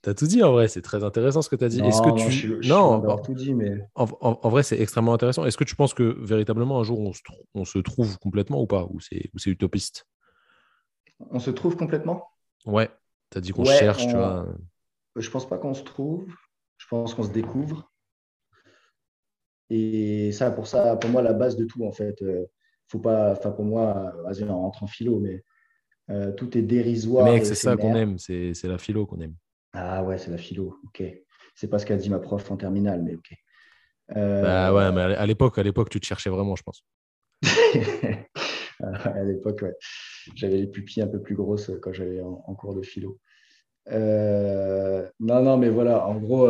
A: t'as tout dit en vrai, c'est très intéressant ce que tu as dit. Est-ce que tu
B: non, tout dit, mais
A: en, vrai, c'est extrêmement intéressant. Est-ce que tu penses que véritablement un jour on se, on se trouve complètement ou pas? Ou c'est utopiste?
B: On se trouve complètement?
A: Ouais, tu as dit qu'on cherche, tu vois.
B: Je pense pas qu'on se trouve, je pense qu'on se découvre. Et ça, pour ça, pour moi, la base de tout, en fait, euh, faut pas, enfin pour moi, vas-y, on rentre en philo, mais euh, tout est dérisoire.
A: Mec, c'est ça qu'on aime, c'est la philo qu'on aime.
B: Ah ouais, c'est la philo, ok. C'est pas ce qu'a dit ma prof en terminale, mais ok.
A: Bah ouais, mais à l'époque, à l'époque, tu te cherchais vraiment, je pense. <laughs>
B: à l'époque, ouais. J'avais les pupilles un peu plus grosses quand j'allais en, cours de philo. non, non, mais voilà, en gros,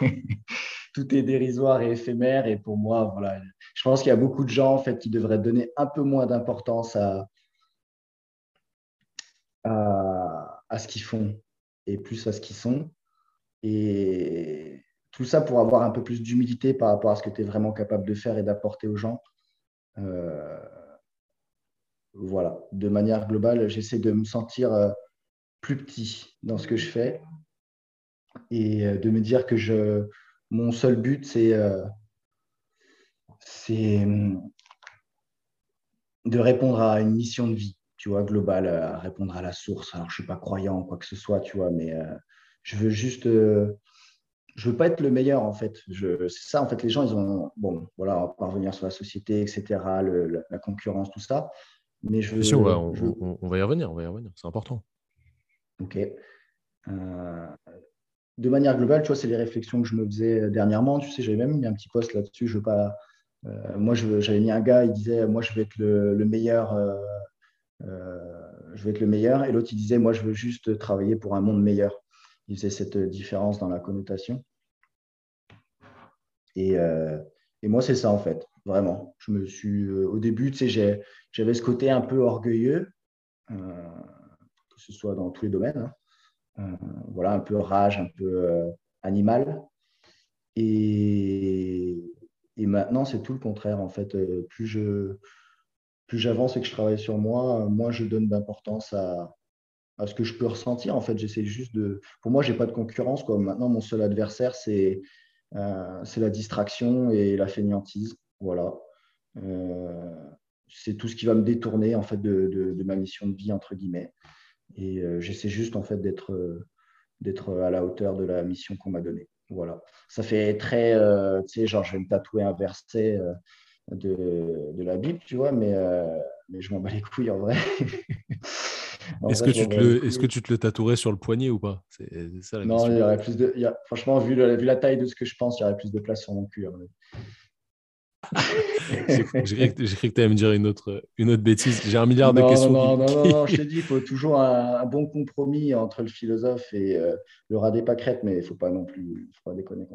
B: <laughs> tout est dérisoire et éphémère. Et pour moi, voilà, je pense qu'il y a beaucoup de gens en fait qui devraient donner un peu moins d'importance à, à, ce qu'ils font et plus à ce qu'ils sont. Et tout ça pour avoir un peu plus d'humilité par rapport à ce que tu es vraiment capable de faire et d'apporter aux gens. Euh, voilà, de manière globale, j'essaie de me sentir euh, plus petit dans ce que je fais et euh, de me dire que je, mon seul but, c'est c'est de répondre à une mission de vie tu vois, global, à répondre à la source. Alors, je ne suis pas croyant, quoi que ce soit, tu vois, mais euh, je veux juste. Euh, je veux pas être le meilleur, en fait. C'est ça, en fait, les gens, ils ont. Bon, voilà, on va pas revenir sur la société, etc., la concurrence, tout ça. Mais je
A: veux. on, va y revenir, on va y revenir. C'est important.
B: Ok. Euh, de manière globale, tu vois, c'est les réflexions que je me faisais dernièrement. Tu sais, j'avais même mis un petit post là-dessus. Je veux pas. moi, j'avais mis un gars, il disait Moi, je vais être le, le meilleur euh, je veux être le meilleur. Et l'autre, il disait, moi, je veux juste travailler pour un monde meilleur. Il faisait cette différence dans la connotation. Et, euh, et moi, c'est ça, en fait, vraiment. Je me suis, euh, au début, tu sais, j'avais ce côté un peu orgueilleux, que ce soit dans tous les domaines. Hein. voilà, un peu rage, un peu animal. Et, et maintenant, c'est tout le contraire, en fait. plus je plus j'avance et que je travaille sur moi, moins je donne d'importance à, ce que je peux ressentir. En fait, j'essaie juste de. Pour moi, je n'ai pas de concurrence. Maintenant, mon seul adversaire, c'est euh, la distraction et la fainéantise. Voilà. Euh, c'est tout ce qui va me détourner en fait de, ma mission de vie entre guillemets. Et euh, j'essaie juste en fait d'être d'être à la hauteur de la mission qu'on m'a donnée. Voilà. Ça fait très, tu sais, genre je vais me tatouer un verset de, de la Bible, tu vois, mais, euh, mais je m'en bats les couilles en vrai. <laughs>
A: Est-ce que, tu te le, est que tu te le tatouerais sur le poignet ou pas?
B: C'est, ça, la Non, il y aurait plus de. franchement, vu, vu, la taille de ce que je pense, il y aurait plus de place sur mon cul. <laughs>
A: j'ai, cru que tu allais me dire une autre, une autre bêtise. J'ai un milliard de questions.
B: Non, non, non, non, je te dis, il faut toujours un, bon compromis entre le philosophe et euh, le rat des pâquerettes, mais il ne faut pas non plus faut pas déconner.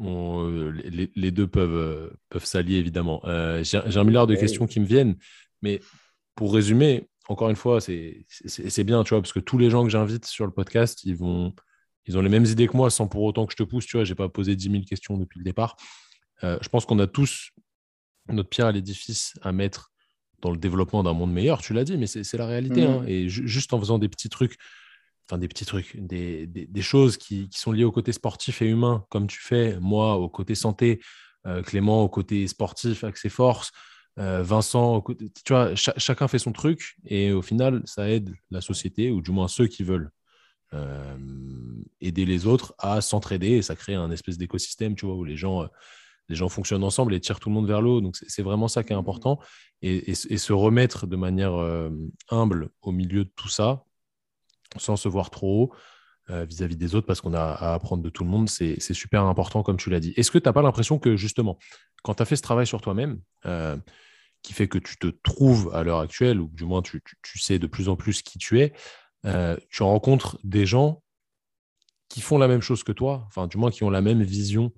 A: Euh, les, deux peuvent, euh, peuvent s'allier, évidemment. Euh, j'ai un milliard de questions qui me viennent, mais pour résumer, encore une fois, c'est bien, tu vois, parce que tous les gens que j'invite sur le podcast, ils, vont, ils ont les mêmes idées que moi, sans pour autant que je te pousse, tu vois, j'ai pas posé 10 000 questions depuis le départ. je pense qu'on a tous notre pierre à l'édifice à mettre dans le développement d'un monde meilleur, tu l'as dit, mais c'est la réalité. Mmh. Hein, et juste en faisant des petits trucs enfin des petits trucs, des, des, choses qui, qui, sont liées au côté sportif et humain, comme tu fais, moi au côté santé, euh, Clément au côté sportif avec ses forces, euh, Vincent au côté, tu vois, chacun fait son truc et au final, ça aide la société, ou du moins ceux qui veulent euh, aider les autres à s'entraider et ça crée un espèce d'écosystème, tu vois, où les gens, les gens fonctionnent ensemble et tirent tout le monde vers l'eau. Donc c'est vraiment ça qui est mmh important et, et, et se remettre de manière humble au milieu de tout ça, sans se voir trop haut euh, vis-à-vis des autres parce qu'on a à apprendre de tout le monde. C'est super important, comme tu l'as dit. Est-ce que tu n'as pas l'impression que justement, quand tu as fait ce travail sur toi-même, euh, qui fait que tu te trouves à l'heure actuelle, ou du moins tu, sais de plus en plus qui tu es, euh, tu rencontres des gens qui font la même chose que toi, enfin du moins qui ont la même vision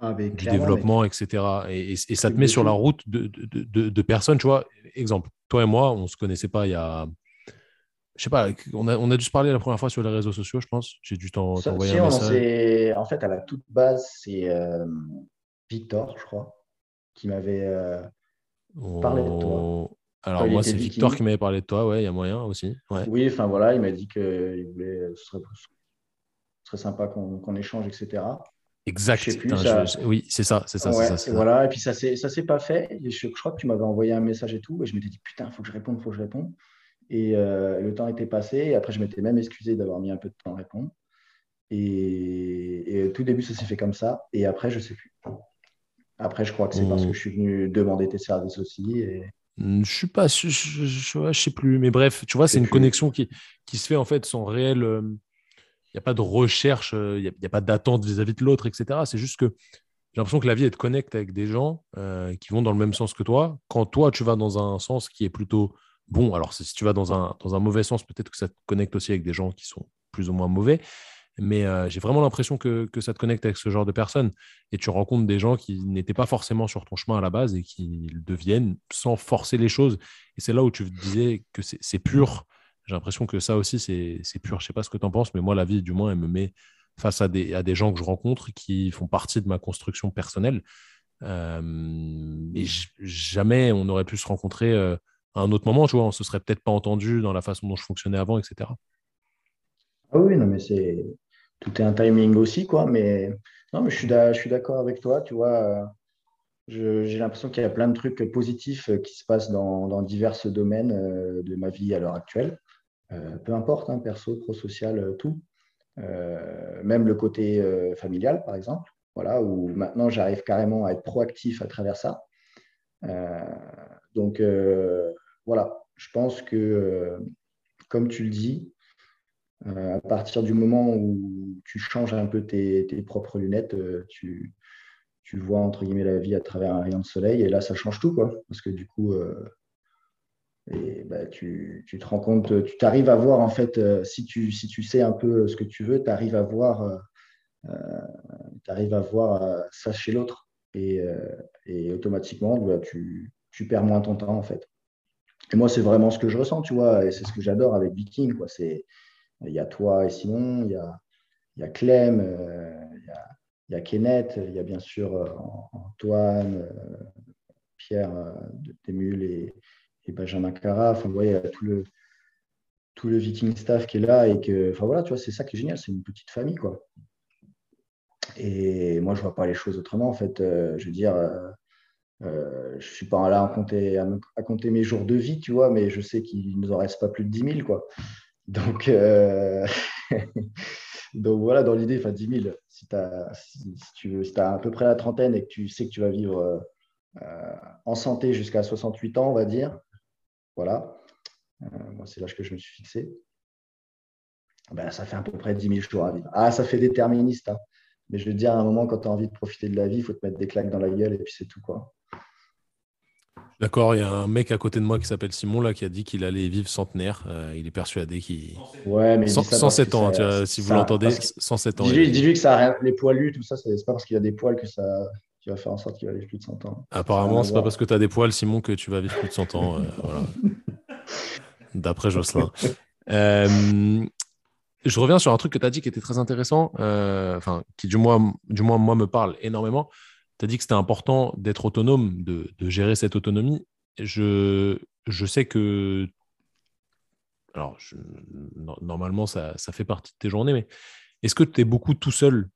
A: ah, du développement, etc. Et, ça te met sur la route de, de, personnes, tu vois. Exemple, toi et moi, on ne se connaissait pas il y a je sais pas, on a, on a dû se parler la première fois sur les réseaux sociaux, je pense. J'ai dû t'envoyer un
B: message. En fait, à la toute base, c'est euh, Victor, je crois, qui m'avait euh, parlé de toi.
A: Alors, moi, c'est Victor qui m'avait parlé de toi, ouais, il y a moyen aussi.
B: Oui, enfin voilà, il m'a dit que voulait, ce, serait, ce serait sympa qu'on échange, etc.
A: Exact. oui, c'est ça, c'est ça, ça,
B: Voilà, et puis ça ne s'est pas fait. Je, je, crois que tu m'avais envoyé un message et tout, et je m'étais dit, putain, il faut que je réponde, il faut que je réponde. Et euh, le temps était passé. Et après, je m'étais même excusé d'avoir mis un peu de temps à répondre. Et, au tout début, ça s'est fait comme ça. Et après, je ne sais plus. Après, je crois que c'est parce que mmh. je suis venu demander tes services aussi. Et...
A: Mmh, je suis pas, je, je, sais plus. Mais bref, tu vois, c'est une connexion qui, qui se fait en fait sans réel. Euh, il n'y a pas de recherche, euh, il n'y a, pas d'attente vis-à-vis de l'autre, etc. C'est juste que j'ai l'impression que la vie, elle te connecte avec des gens euh, qui vont dans le même sens que toi. Quand toi, tu vas dans un sens qui est plutôt bon, alors si tu vas dans un, dans un mauvais sens, peut-être que ça te connecte aussi avec des gens qui sont plus ou moins mauvais. Mais euh, j'ai vraiment l'impression que, que, ça te connecte avec ce genre de personnes. Et tu rencontres des gens qui n'étaient pas forcément sur ton chemin à la base et qui le deviennent sans forcer les choses. Et c'est là où tu disais que c'est pur. J'ai l'impression que ça aussi, c'est pur. Je sais pas ce que tu en penses, mais moi, la vie, du moins, elle me met face à des, à des gens que je rencontre qui font partie de ma construction personnelle. Euh, et jamais on aurait pu se rencontrer euh, à un autre moment, tu vois, on se serait peut-être pas entendu dans la façon dont je fonctionnais avant, etc.
B: Ah oui, non, mais c'est tout est un timing aussi, quoi. Mais non, mais je suis d'accord avec toi, tu vois. J'ai l'impression qu'il y a plein de trucs positifs qui se passent dans, dans divers domaines euh, de ma vie à l'heure actuelle. peu importe, hein, perso, pro, social, tout. Euh, même le côté euh, familial, par exemple, voilà, où maintenant j'arrive carrément à être proactif à travers ça. Euh, donc voilà, je pense que, comme tu le dis, à partir du moment où tu changes un peu tes, propres lunettes, tu, tu, vois entre guillemets la vie à travers un rayon de soleil et là ça change tout quoi parce que du coup bah, tu, te rends compte, tu t'arrives à voir, en fait, euh, si, tu, sais un peu ce que tu veux, tu arrives à voir, euh, euh arrives à voir euh, ça chez l'autre. Et, et, automatiquement, bah, tu, tu, perds moins ton temps, en fait. Et moi, c'est vraiment ce que je ressens, tu vois, et c'est ce que j'adore avec Viking. Quoi. C'est, il y a toi et Simon, il y a, il y a Clem, il, y a, il y a Kenneth, il y a bien sûr Antoine, Pierre de Témul et, et Benjamin Cara. Enfin, vous voyez, tout le, tout le Viking staff qui est là et que, enfin voilà, tu vois, c'est ça qui est génial, c'est une petite famille, quoi. Et moi, je vois pas les choses autrement, en fait. Euh, je veux dire, euh, euh, je suis pas là à compter, à, compter mes jours de vie, tu vois, mais je sais qu'il ne nous en reste pas plus de 10 000, quoi. Donc, euh, <laughs> donc voilà, dans l'idée, enfin 10 000, si, as, si, tu veux, si as à peu près la trentaine et que tu sais que tu vas vivre en santé jusqu'à 68 ans, on va dire, voilà. Euh, c'est l'âge que je me suis fixé. Ben, ça fait à peu près 10 000 jours à vivre. Ah, ça fait déterministe. Hein. Mais je veux dire, à un moment, quand tu as envie de profiter de la vie, il faut te mettre des claques dans la gueule et puis c'est tout. quoi.
A: D'accord, il y a un mec à côté de moi qui s'appelle Simon là qui a dit qu'il allait vivre centenaire. Euh, il est persuadé qu'il.
B: Ouais, mais
A: 107 ans, si vous l'entendez, 107 ans.
B: Dis-lui que ça les poilus, tout ça, c'est pas parce qu'il a des poils que ça qui va faire en sorte qu'il va vivre plus de 100 ans.
A: Apparemment, c'est pas parce que tu as des poils, Simon, que tu vas vivre plus de 100 ans. Euh, <laughs> D'après Jocelyn. Euh, je reviens sur un truc que tu as dit qui était très intéressant, euh, enfin, qui du moins, du moins, moi, me parle énormément. Tu as dit que c'était important d'être autonome, de, de, gérer cette autonomie. Je, je sais que. Alors, normalement, ça, ça fait partie de tes journées, mais est-ce que tu es beaucoup tout seul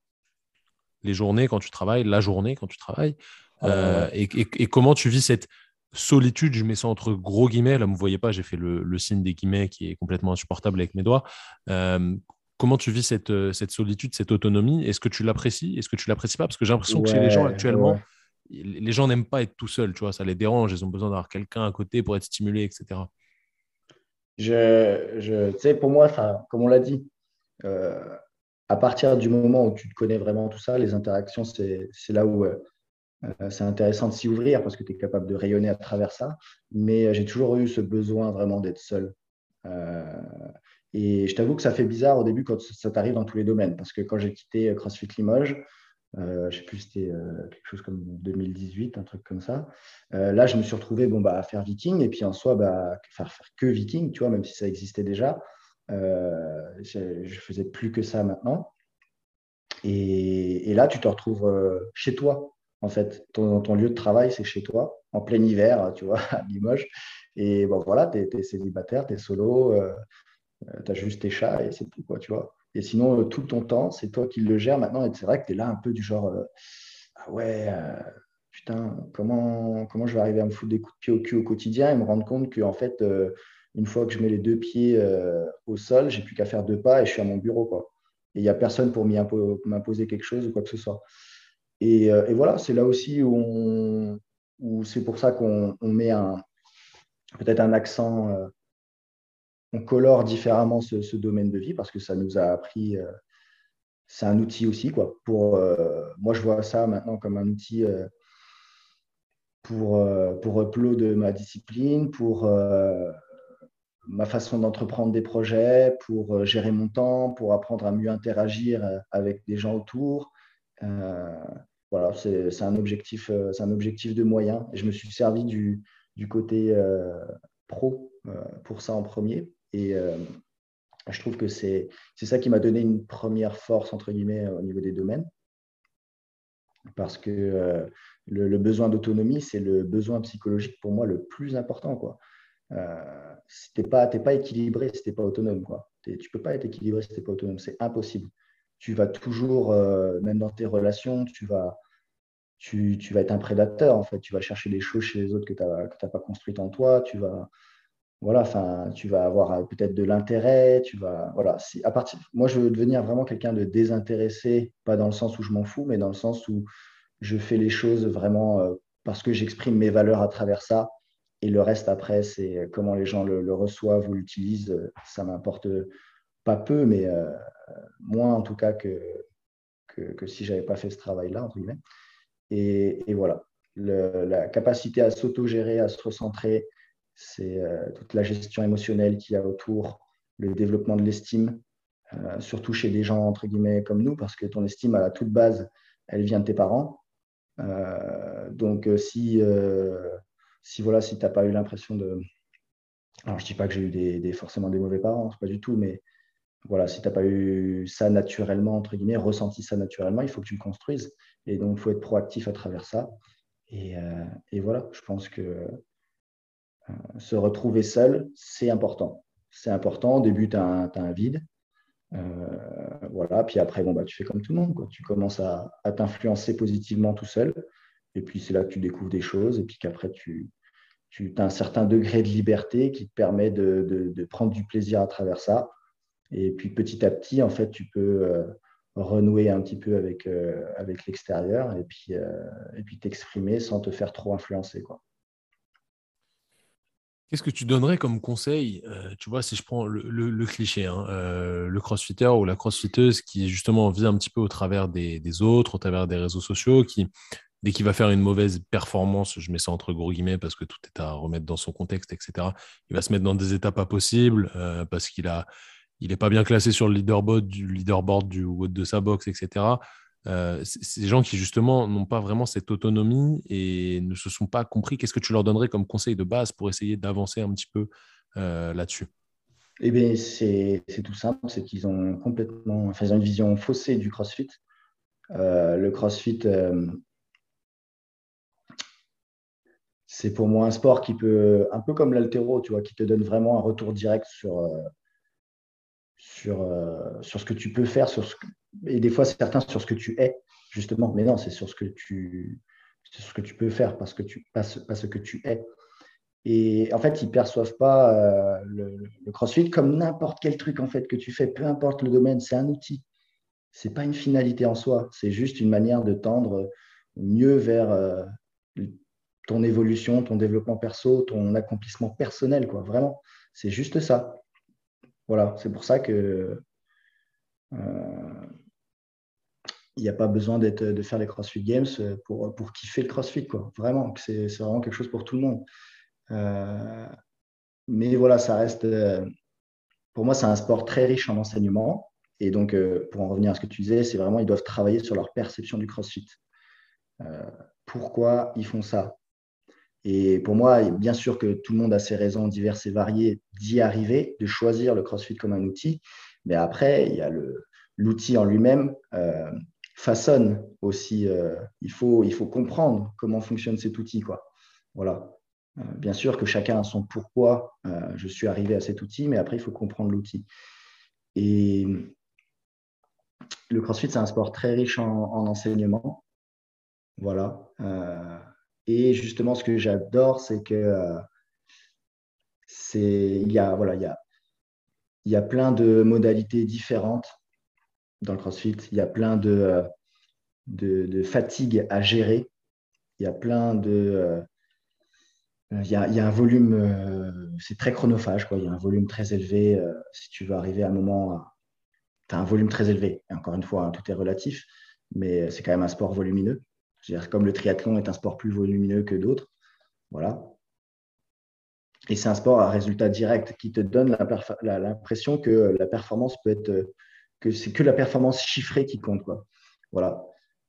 A: les journées quand tu travailles, la journée quand tu travailles, euh, et, comment tu vis cette solitude, je mets ça entre gros guillemets, là vous ne voyez pas, j'ai fait le, signe des guillemets qui est complètement insupportable avec mes doigts. Euh, comment tu vis cette, euh, cette solitude, cette autonomie? Est-ce que tu l'apprécies? Est-ce que tu l'apprécies pas? Parce que j'ai l'impression que chez les gens actuellement, les gens n'aiment pas être tout seuls, tu vois, ça les dérange, ils ont besoin d'avoir quelqu'un à côté pour être stimulés, etc.
B: Je, je tu sais, pour moi, comme on l'a dit, à partir du moment où tu te connais vraiment tout ça, les interactions, c'est là où euh, euh, c'est intéressant de s'y ouvrir parce que tu es capable de rayonner à travers ça. Mais euh, j'ai toujours eu ce besoin vraiment d'être seul. et je t'avoue que ça fait bizarre au début quand ça t'arrive dans tous les domaines. Parce que quand j'ai quitté CrossFit Limoges, je ne sais plus, c'était quelque chose comme 2018, un truc comme ça. là, je me suis retrouvé bon, bah, à faire Viking et puis en soi, bah, faire, faire que Viking, tu vois, même si ça existait déjà. Euh, je ne faisais plus que ça maintenant. Et, là, tu te retrouves euh, chez toi, en fait. Ton, ton lieu de travail, c'est chez toi, en plein hiver, tu vois, <laughs> à Limoges. Et voilà, tu es, célibataire, tu es solo, euh, tu as juste tes chats et c'est tout, quoi, tu vois. Et sinon, tout ton temps, c'est toi qui le gères maintenant. Et c'est vrai que tu es là un peu du genre, ah ouais, putain, comment, comment je vais arriver à me foutre des coups de pied au cul au quotidien? Et me rendre compte que, en fait, une fois que je mets les deux pieds euh, au sol, j'ai plus qu'à faire deux pas et je suis à mon bureau. Quoi. Et il n'y a personne pour m'imposer quelque chose ou quoi que ce soit. Et, euh, voilà, c'est là aussi où, c'est pour ça qu'on met peut-être un accent, euh, on colore différemment ce, domaine de vie parce que ça nous a appris c'est un outil aussi. Quoi, pour, moi, je vois ça maintenant comme un outil pour, pour upload ma discipline, pour ma façon d'entreprendre des projets, pour gérer mon temps, pour apprendre à mieux interagir avec des gens autour. Voilà, c'est un, objectif, un objectif de moyen. Je me suis servi du, du côté pro pour ça en premier. Et je trouve que c'est ça qui m'a donné une première force, entre guillemets, au niveau des domaines. Parce que euh, le, besoin d'autonomie, c'est le besoin psychologique pour moi le plus important. Quoi. Euh, si tu n'es pas, équilibré, si tu n'es pas autonome. Quoi. Tu ne peux pas être équilibré si tu n'es pas autonome. C'est impossible. Tu vas toujours, euh, même dans tes relations, tu vas, tu, tu, vas être un prédateur. En fait. Tu vas chercher des choses chez les autres que tu n'as pas construites en toi. Tu vas, voilà, enfin, tu vas avoir euh, peut-être de l'intérêt, tu vas, voilà. à partir, moi, je veux devenir vraiment quelqu'un de désintéressé, pas dans le sens où je m'en fous, mais dans le sens où je fais les choses vraiment euh, parce que j'exprime mes valeurs à travers ça. Et le reste après, c'est comment les gens le, reçoivent ou l'utilisent. Ça m'importe pas peu, mais euh, moins en tout cas que, que, que si j'avais pas fait ce travail-là, entre guillemets. Et, voilà, la capacité à s'auto-gérer, à se recentrer, c'est euh, toute la gestion émotionnelle qu'il y a autour, le développement de l'estime, euh, surtout chez des gens entre guillemets comme nous, parce que ton estime à la toute base, elle vient de tes parents. Euh, donc si, si voilà, si tu n'as pas eu l'impression de... Alors je ne dis pas que j'ai eu des, forcément des mauvais parents, pas du tout, mais voilà, si tu n'as pas eu ça naturellement, entre guillemets, ressenti ça naturellement, il faut que tu le construises. Et donc, il faut être proactif à travers ça. Et, et voilà, je pense que euh, se retrouver seul, c'est important. C'est important. Au début, tu as, un vide. Euh, voilà. Puis après, bon, bah, tu fais comme tout le monde. Tu commences à, t'influencer positivement tout seul. Et puis, c'est là que tu découvres des choses. Et puis qu'après, tu, tu as un certain degré de liberté qui te permet de, de, prendre du plaisir à travers ça. Et puis, petit à petit, en fait, tu peux euh, renouer un petit peu avec, avec l'extérieur et puis puis t'exprimer sans te faire trop influencer. Quoi.
A: Qu'est-ce que tu donnerais comme conseil euh, Tu vois, si je prends le, cliché, hein, euh, le crossfitter ou la crossfiteuse qui justement vit un petit peu au travers des, autres, au travers des réseaux sociaux, qui dès qu'il va faire une mauvaise performance, je mets ça entre gros guillemets parce que tout est à remettre dans son contexte, etc. Il va se mettre dans des états pas possibles euh, parce qu'il a, il n'est pas bien classé sur le leaderboard du leaderboard du de sa box, etc. Euh, ces gens qui justement n'ont pas vraiment cette autonomie et ne se sont pas compris, qu'est-ce que tu leur donnerais comme conseil de base pour essayer d'avancer un petit peu euh, là-dessus?
B: Eh bien, c'est tout simple, c'est qu'ils ont complètement, enfin, ils ont une vision faussée du CrossFit. Euh, le CrossFit, c'est pour moi un sport qui peut, un peu comme l'altéro, tu vois, qui te donne vraiment un retour direct sur, sur, sur ce que tu peux faire, sur ce et des fois certains sur ce que tu es, justement. Mais non, c'est sur ce que tu, ce peux faire, parce que tu, pas, ce, que tu es. Et en fait, ils ne perçoivent pas euh, le, crossfit comme n'importe quel truc en fait que tu fais, peu importe le domaine, c'est un outil. Ce n'est pas une finalité en soi, c'est juste une manière de tendre mieux vers euh, ton évolution, ton développement perso, ton accomplissement personnel, quoi. Vraiment, c'est juste ça. Voilà, c'est pour ça que euh, il n'y a pas besoin de faire les CrossFit Games pour, pour kiffer le CrossFit. Quoi. Vraiment, c'est vraiment quelque chose pour tout le monde. Euh, mais voilà, ça reste. Euh, pour moi, c'est un sport très riche en enseignement. Et donc, pour en revenir à ce que tu disais, c'est vraiment, ils doivent travailler sur leur perception du CrossFit. pourquoi ils font ça? Et pour moi, bien sûr que tout le monde a ses raisons diverses et variées d'y arriver, de choisir le CrossFit comme un outil. Mais après, il y a l'outil en lui-même façonne aussi. Euh, il, faut, il faut comprendre comment fonctionne cet outil. Quoi. Voilà. Euh, bien sûr que chacun a son pourquoi euh, je suis arrivé à cet outil, mais après, il faut comprendre l'outil. Et le CrossFit, c'est un sport très riche en, enseignement. Voilà. Et justement, ce que j'adore, c'est que c'est il y a voilà il y a il y a plein de modalités différentes dans le CrossFit. Il y a plein de, euh, de, fatigue à gérer. Il y a plein de. Euh, il y, a, il y, a, un volume, euh, c'est très chronophage, quoi. il y a un volume très élevé. si tu veux arriver à un moment tu as un volume très élevé. Encore une fois, hein, tout est relatif, mais c'est quand même un sport volumineux. -dire, comme le triathlon est un sport plus volumineux que d'autres. Voilà. Et c'est un sport à résultat direct qui te donne l'impression que la performance peut être que c'est que la performance chiffrée qui compte. Quoi. Voilà.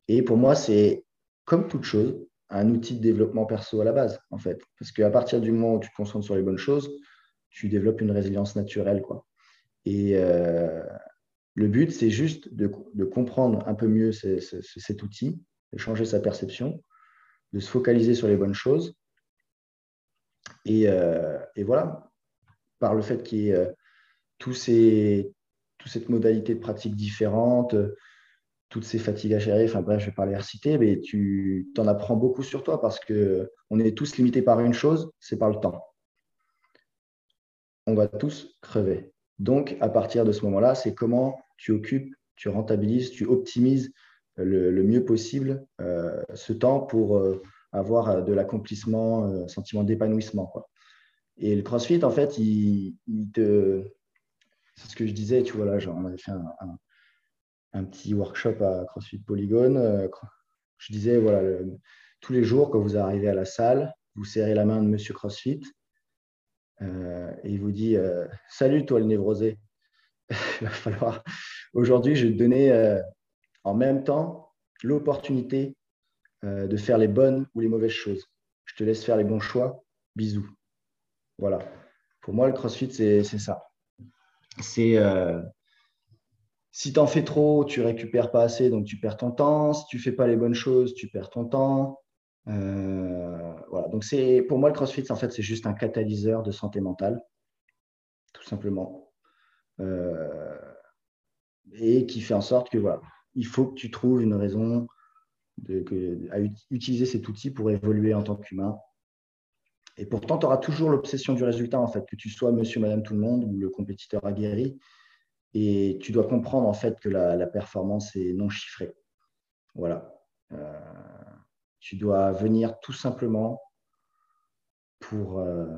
B: Et pour moi, c'est comme toute chose, un outil de développement perso à la base, en fait. Parce qu'à partir du moment où tu te concentres sur les bonnes choses, tu développes une résilience naturelle. Quoi. Et euh, le but, c'est juste de, comprendre un peu mieux cet outil, de changer sa perception, de se focaliser sur les bonnes choses. Et, euh, voilà, par le fait qu'il y ait euh, ces, toute cette modalité de pratique différente, toutes ces fatigues à gérer, enfin bref, je vais pas les reciter, mais tu en apprends beaucoup sur toi parce qu'on est tous limités par une chose, c'est par le temps. On va tous crever. Donc, à partir de ce moment-là, c'est comment tu occupes, tu rentabilises, tu optimises le, mieux possible euh, ce temps pour euh, avoir de l'accomplissement, un euh, sentiment d'épanouissement. Et le CrossFit, en fait, il, te. C'est ce que je disais, tu vois, là, genre, on avait fait un, petit workshop à CrossFit Polygon. Je disais, voilà, tous les jours, quand vous arrivez à la salle, vous serrez la main de Monsieur CrossFit et il vous dit Salut, toi, le névrosé. <laughs> il va falloir. Aujourd'hui, je vais te donner en même temps l'opportunité euh, de faire les bonnes ou les mauvaises choses. Je te laisse faire les bons choix. Bisous. Voilà. Pour moi, le CrossFit, c'est ça. C'est euh, si tu en fais trop, tu récupères pas assez, donc tu perds ton temps. Si tu fais pas les bonnes choses, tu perds ton temps. Euh, voilà. Donc pour moi le CrossFit, en fait, c'est juste un catalyseur de santé mentale, tout simplement, et qui fait en sorte que voilà, il faut que tu trouves une raison à utiliser cet outil pour évoluer en tant qu'humain. Et pourtant, tu auras toujours l'obsession du résultat, en fait, que tu sois monsieur, madame, tout le monde ou le compétiteur aguerri. Et tu dois comprendre, en fait, que la, performance est non chiffrée. Voilà. Euh, tu dois venir tout simplement pour, euh,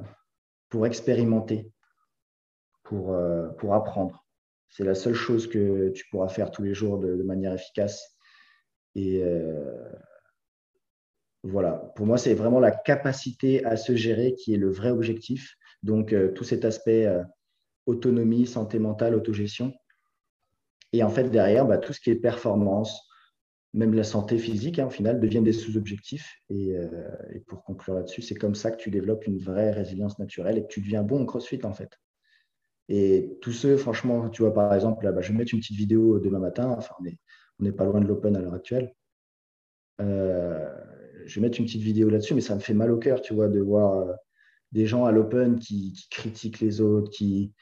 B: expérimenter, pour, euh, pour apprendre. C'est la seule chose que tu pourras faire tous les jours de, manière efficace. Et euh, voilà, pour moi, c'est vraiment la capacité à se gérer qui est le vrai objectif. Donc, euh, tout cet aspect euh, autonomie, santé mentale, autogestion. Et en fait, derrière, bah, tout ce qui est performance, même la santé physique, hein, au final, deviennent des sous-objectifs. Et, et, pour conclure là-dessus, c'est comme ça que tu développes une vraie résilience naturelle et que tu deviens bon en crossfit, en fait. Et tous ceux, franchement, tu vois, par exemple, là, bah, je vais mettre une petite vidéo demain matin. Enfin, on n'est pas loin de l'Open à l'heure actuelle. Euh, je vais mettre une petite vidéo là-dessus, mais ça me fait mal au cœur, tu vois, de voir euh, des gens à l'Open qui, critiquent les autres, qui,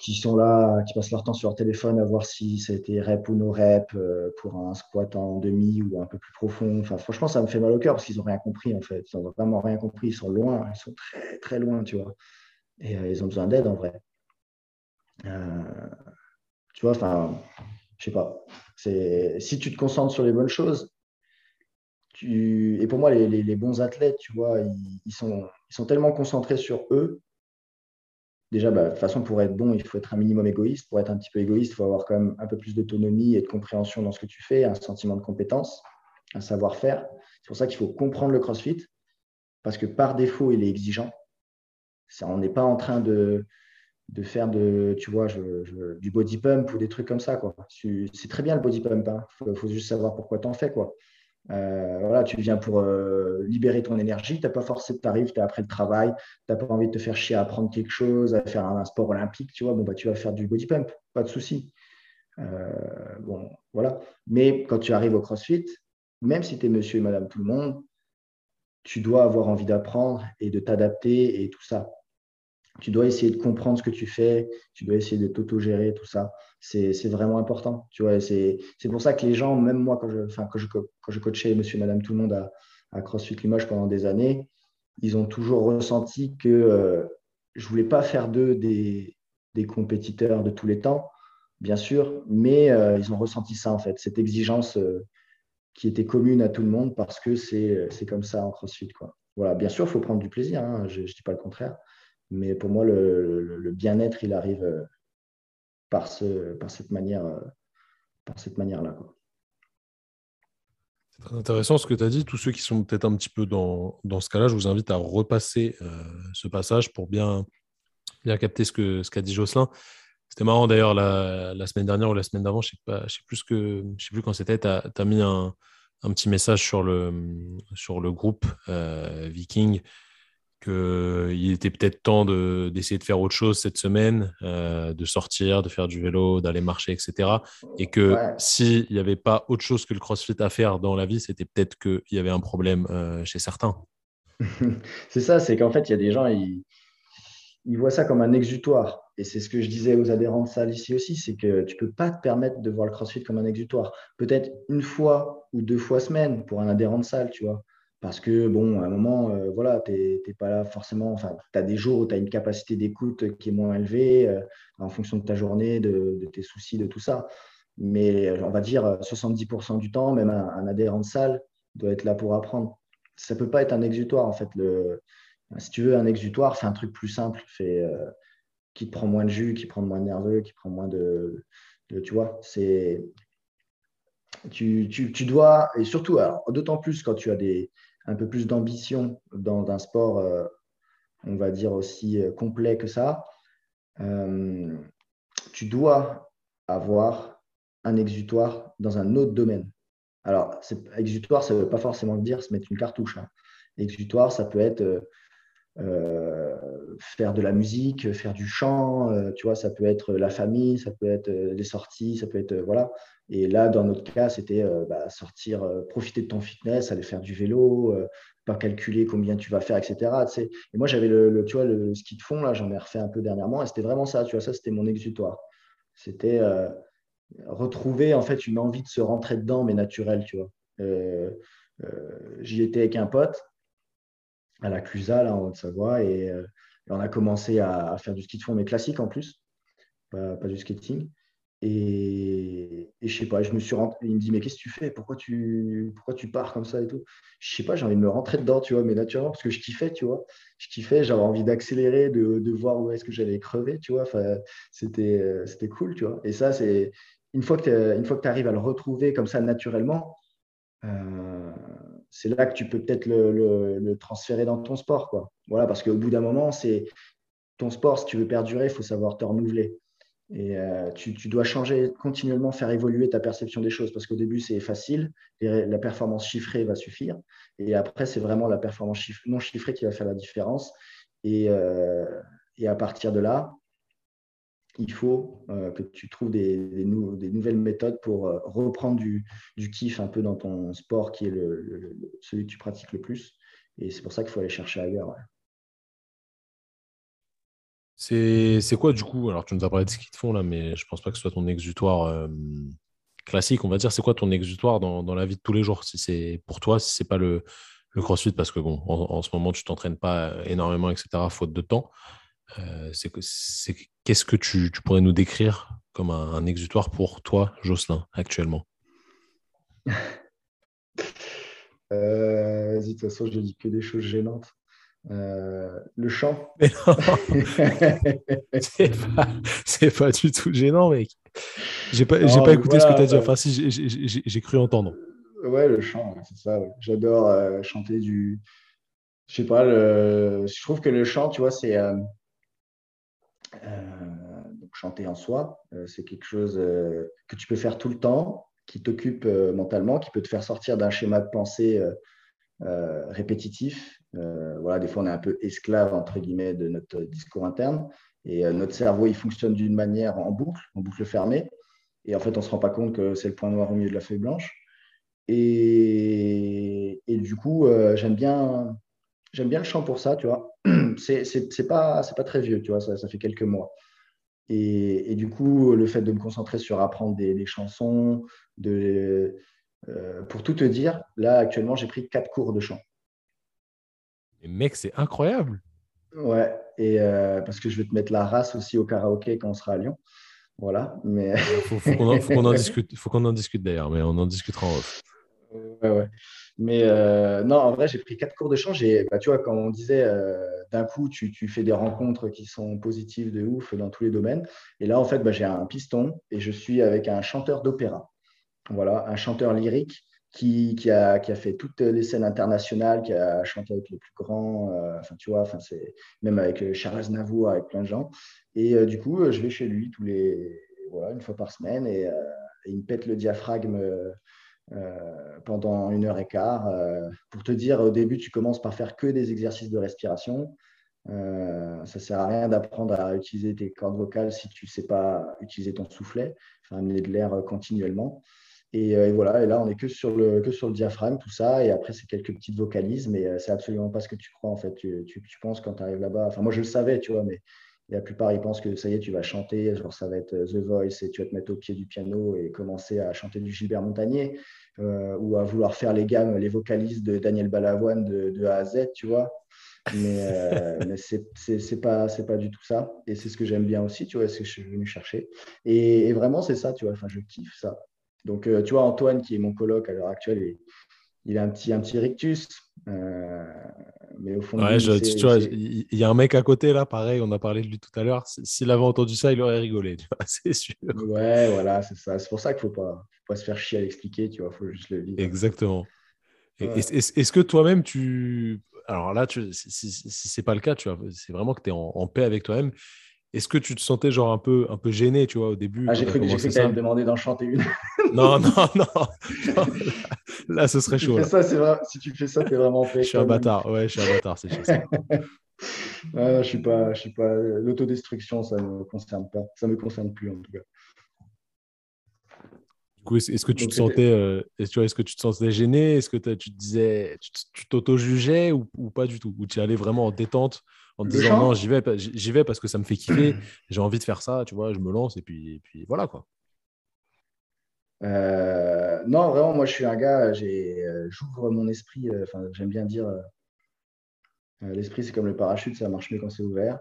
B: qui sont là, qui passent leur temps sur leur téléphone à voir si c'était rep ou no rep euh, pour un squat en demi ou un peu plus profond. Enfin, franchement, ça me fait mal au cœur parce qu'ils n'ont rien compris, en fait. Ils n'ont vraiment rien compris. Ils sont loin, ils sont très, très loin, tu vois. Et euh, ils ont besoin d'aide en vrai. Euh, tu vois, enfin, je sais pas. Si tu te concentres sur les bonnes choses, et pour moi, les, bons athlètes, tu vois, ils, sont, ils sont tellement concentrés sur eux. Déjà, bah, de toute façon, pour être bon, il faut être un minimum égoïste. Pour être un petit peu égoïste, il faut avoir quand même un peu plus d'autonomie et de compréhension dans ce que tu fais, un sentiment de compétence, un savoir-faire. C'est pour ça qu'il faut comprendre le CrossFit, parce que par défaut, il est exigeant on n'est pas en train de, faire de, tu vois, du body pump ou des trucs comme ça. C'est très bien le body pump. Il hein. faut, juste savoir pourquoi tu en fais. Quoi. Euh, voilà, tu viens pour euh, libérer ton énergie. Tu n'as pas forcément, tu arrives, tu es après le travail, tu n'as pas envie de te faire chier à apprendre quelque chose, à faire un, sport olympique. Tu vois, bon, bah, tu vas faire du body pump, pas de souci. Euh, bon, voilà. Mais quand tu arrives au CrossFit, même si tu es monsieur et madame tout le monde, tu dois avoir envie d'apprendre et de t'adapter et tout ça tu dois essayer de comprendre ce que tu fais, tu dois essayer de t'auto-gérer, tout ça. C'est vraiment important. Tu vois, c'est pour ça que les gens, même moi, quand je, enfin, quand je, quand je coachais monsieur et madame tout le monde à, CrossFit Limoges pendant des années, ils ont toujours ressenti que euh, je voulais pas faire d'eux des, des, compétiteurs de tous les temps, bien sûr, mais euh, ils ont ressenti ça, en fait, cette exigence euh, qui était commune à tout le monde parce que c'est comme ça en CrossFit. Quoi. Voilà, bien sûr, il faut prendre du plaisir, hein, je ne dis pas le contraire. Mais pour moi, le, bien-être, il arrive, par, ce, par cette manière, cette manière-là.
A: C'est très intéressant ce que tu as dit. Tous ceux qui sont peut-être un petit peu dans, dans ce cas-là, je vous invite à repasser ce passage pour bien, bien capter ce qu'a ce qu'a dit Jocelyn. C'était marrant d'ailleurs la, la, semaine dernière ou la semaine d'avant, je ne sais, sais, plus sais plus quand c'était, tu as, mis un, un, petit message sur le, sur le groupe euh, Viking qu'il était peut-être temps d'essayer de, faire autre chose cette semaine, euh, de sortir, de faire du vélo, d'aller marcher, etc. Et que s'il n'y avait pas autre chose que le crossfit à faire dans la vie, c'était peut-être qu'il y avait un problème euh, chez certains. <laughs>
B: c'est ça, c'est qu'en fait, il y a des gens, ils, ils voient ça comme un exutoire. Et c'est ce que je disais aux adhérents de salle ici aussi, c'est que tu ne peux pas te permettre de voir le CrossFit comme un exutoire. Peut-être une fois ou deux fois semaine pour un adhérent de salle, tu vois. Parce que, bon, à un moment, euh, voilà, tu n'es pas là forcément. Enfin, tu as des jours où tu as une capacité d'écoute qui est moins élevée euh, en fonction de ta journée, de, tes soucis, de tout ça. Mais on va dire 70% du temps, même un, adhérent de salle doit être là pour apprendre. Ça ne peut pas être un exutoire, en fait. Le, si tu veux un exutoire, fais un truc plus simple. Fais, euh, qui te prend moins de jus, qui prend moins de nerveux, qui prend moins de. tu vois, c'est. Tu, tu, dois, et surtout, d'autant plus quand tu as des, un peu plus d'ambition dans un sport, euh, on va dire aussi euh, complet que ça, euh, tu dois avoir un exutoire dans un autre domaine. Alors, exutoire, ça ne veut pas forcément dire se mettre une cartouche. Hein. Exutoire, ça peut être faire de la musique, faire du chant, tu vois, ça peut être la famille, ça peut être les sorties, ça peut être voilà. Et là, dans notre cas, c'était bah, sortir, profiter de ton fitness, aller faire du vélo, pas calculer combien tu vas faire, etc. Et moi, j'avais le, tu vois, le ski de fond là, j'en ai refait un peu dernièrement, et c'était vraiment ça, tu vois, ça, c'était mon exutoire. C'était retrouver en fait une envie de se rentrer dedans, mais naturelle, tu vois. J'y étais avec un pote à la Clusa, là, en Haute-Savoie. Et, euh, on a commencé à, faire du ski de fond, mais classique en plus, pas, du skating. Et, et, je sais pas, je me suis il me dit, mais qu'est-ce que tu fais? Pourquoi tu, pourquoi tu pars comme ça et tout? Je sais pas, j'ai envie de me rentrer dedans, tu vois, mais naturellement, parce que je kiffais, tu vois. Je kiffais, j'avais envie d'accélérer, de, de, voir où est-ce que j'allais crever, tu vois. Enfin, c'était, c'était cool, tu vois. Et ça, c'est une fois que tu arrives à le retrouver comme ça naturellement, euh, c'est là que tu peux peut-être le, transférer dans ton sport. Quoi. Voilà, parce qu'au bout d'un moment, c'est ton sport, si tu veux perdurer, il faut savoir te renouveler. Et euh, tu, dois changer, continuellement faire évoluer ta perception des choses, parce qu'au début, c'est facile, la performance chiffrée va suffire, et après, c'est vraiment la performance non chiffrée qui va faire la différence. Et, euh, à partir de là, il faut euh, que tu trouves des, nouvelles méthodes pour reprendre du, kiff un peu dans ton sport qui est celui que tu pratiques le plus. Et c'est pour ça qu'il faut aller chercher ailleurs.
A: C'est quoi du coup? Alors tu nous as parlé de ski de fond là, mais je pense pas que ce soit ton exutoire euh, classique. On va dire, c'est quoi ton exutoire dans, la vie de tous les jours? Si c'est pour toi, si c'est pas le, crossfit, parce que bon, en, ce moment tu t'entraînes pas énormément, etc. Faute de temps. Euh, qu'est-ce que tu, pourrais nous décrire comme un, exutoire pour toi, Jocelyn, actuellement? <laughs>
B: Euh, De toute façon, je dis que des choses gênantes. Euh, le chant. <laughs>
A: c'est pas, du tout gênant, mec. J'ai pas, pas écouté ce que tu as dit. Enfin, si, j'ai cru entendre.
B: Ouais, le chant, c'est ça. J'adore chanter du. Je sais pas, je trouve que le chant, tu vois, c'est euh, donc chanter en soi, euh, c'est quelque chose euh, que tu peux faire tout le temps, qui t'occupe mentalement, qui peut te faire sortir d'un schéma de pensée répétitif. voilà, des fois, on est un peu esclave, entre guillemets, de notre discours interne. Et notre cerveau, il fonctionne d'une manière en boucle, en boucle fermée. Et en fait, on ne se rend pas compte que c'est le point noir au milieu de la feuille blanche. Et, et du coup, j'aime bien, j'aime bien le chant pour ça, tu vois. <clears throat> C'est pas, pas très vieux, tu vois, ça, ça fait quelques mois. Et, et, du coup, le fait de me concentrer sur apprendre des, chansons, de, euh, pour tout te dire, là, actuellement, j'ai pris quatre cours de chant.
A: Mais mec, c'est incroyable.
B: Ouais, et euh, parce que je vais te mettre la race aussi au karaoké quand on sera à Lyon. Voilà, mais.
A: faut, faut qu'on en, discute, faut qu'on en discute d'ailleurs, mais on en discutera en off.
B: Ouais, ouais. Mais euh, non, en vrai, j'ai pris quatre cours de chant. Bah, tu vois, quand on disait euh, d'un coup, tu, tu, fais des rencontres qui sont positives de ouf dans tous les domaines. Et là, en fait, bah, j'ai un piston et je suis avec un chanteur d'opéra. Voilà, un chanteur lyrique qui, qui, a, qui, a, fait toutes les scènes internationales, qui a chanté avec les plus grands, euh, enfin, tu vois, enfin, c'est même avec Charles Aznavour, avec plein de gens. Et du coup, je vais chez lui tous les, voilà, une fois par semaine et, il me pète le diaphragme euh, pendant une heure et quart. Euh, pour te dire, au début, tu commences par faire que des exercices de respiration. Euh, ça sert à rien d'apprendre à utiliser tes cordes vocales si tu ne sais pas utiliser ton soufflet, amener de l'air continuellement. Et, voilà, et là, on n'est que, sur le, que sur le diaphragme, tout ça. Et après, c'est quelques petites vocalises, mais c'est absolument pas ce que tu crois, en fait. Tu, tu, tu penses quand tu arrives là-bas. Enfin, moi, je le savais, tu vois, mais la plupart, ils pensent que ça y est, tu vas chanter, genre ça va être The Voice et tu vas te mettre au pied du piano et commencer à chanter du Gilbert Montagnier. Euh, ou à vouloir faire les gammes, les vocalistes de Daniel Balavoine de, A à Z, tu vois. Mais, euh, <laughs> mais c'est pas, pas du tout ça. Et c'est ce que j'aime bien aussi, tu vois, c'est que je suis venu chercher. Et, vraiment, c'est ça, tu vois, enfin, je kiffe ça. Donc, euh, tu vois, Antoine, qui est mon coloc à l'heure actuelle, il, il a un petit, un petit rictus. Euh, mais au fond,
A: tu vois, il y a un mec à côté là, pareil, on a parlé de lui tout à l'heure. S'il avait entendu ça, il aurait rigolé, <laughs> c'est sûr.
B: Ouais, voilà, c'est ça. C'est pour ça qu'il ne faut pas, faut pas se faire chier à l'expliquer, tu vois, il faut juste le vivre.
A: Exactement. Est-ce que toi-même, tu. Alors là, tu... si, si, si c'est pas le cas, tu vois, c'est vraiment que tu es en, en, paix avec toi-même. Est-ce que tu te sentais genre un peu, un peu gêné, tu vois, au début
B: ah, J'ai cru, que tu allais me demander d'en chanter une. <laughs>
A: non, non, <laughs> non, Là, ce serait chaud.
B: Ça, vrai... Si tu fais ça, t'es vraiment fait.
A: Je suis un bâtard. Ouais, je suis un bâtard, c'est ça. <laughs>
B: ah, je suis pas, je suis pas. L'autodestruction, ça me concerne pas. Ça me concerne plus en tout cas.
A: Du coup, est-ce que tu te sentais, euh, est-ce que tu te sentais gêné? Est-ce que tu te disais, tu t'auto-jugeais ou, ou, pas du tout? Ou tu allais vraiment en détente en te disant non, j'y vais, j'y vais parce que ça me fait kiffer, <clears throat> j'ai envie de faire ça, tu vois, je me lance et puis, puis voilà quoi.
B: Euh, non, vraiment, moi je suis un gars, euh, j'ouvre mon esprit, euh, j'aime bien dire, l'esprit c'est comme le parachute, ça marche mieux quand c'est ouvert.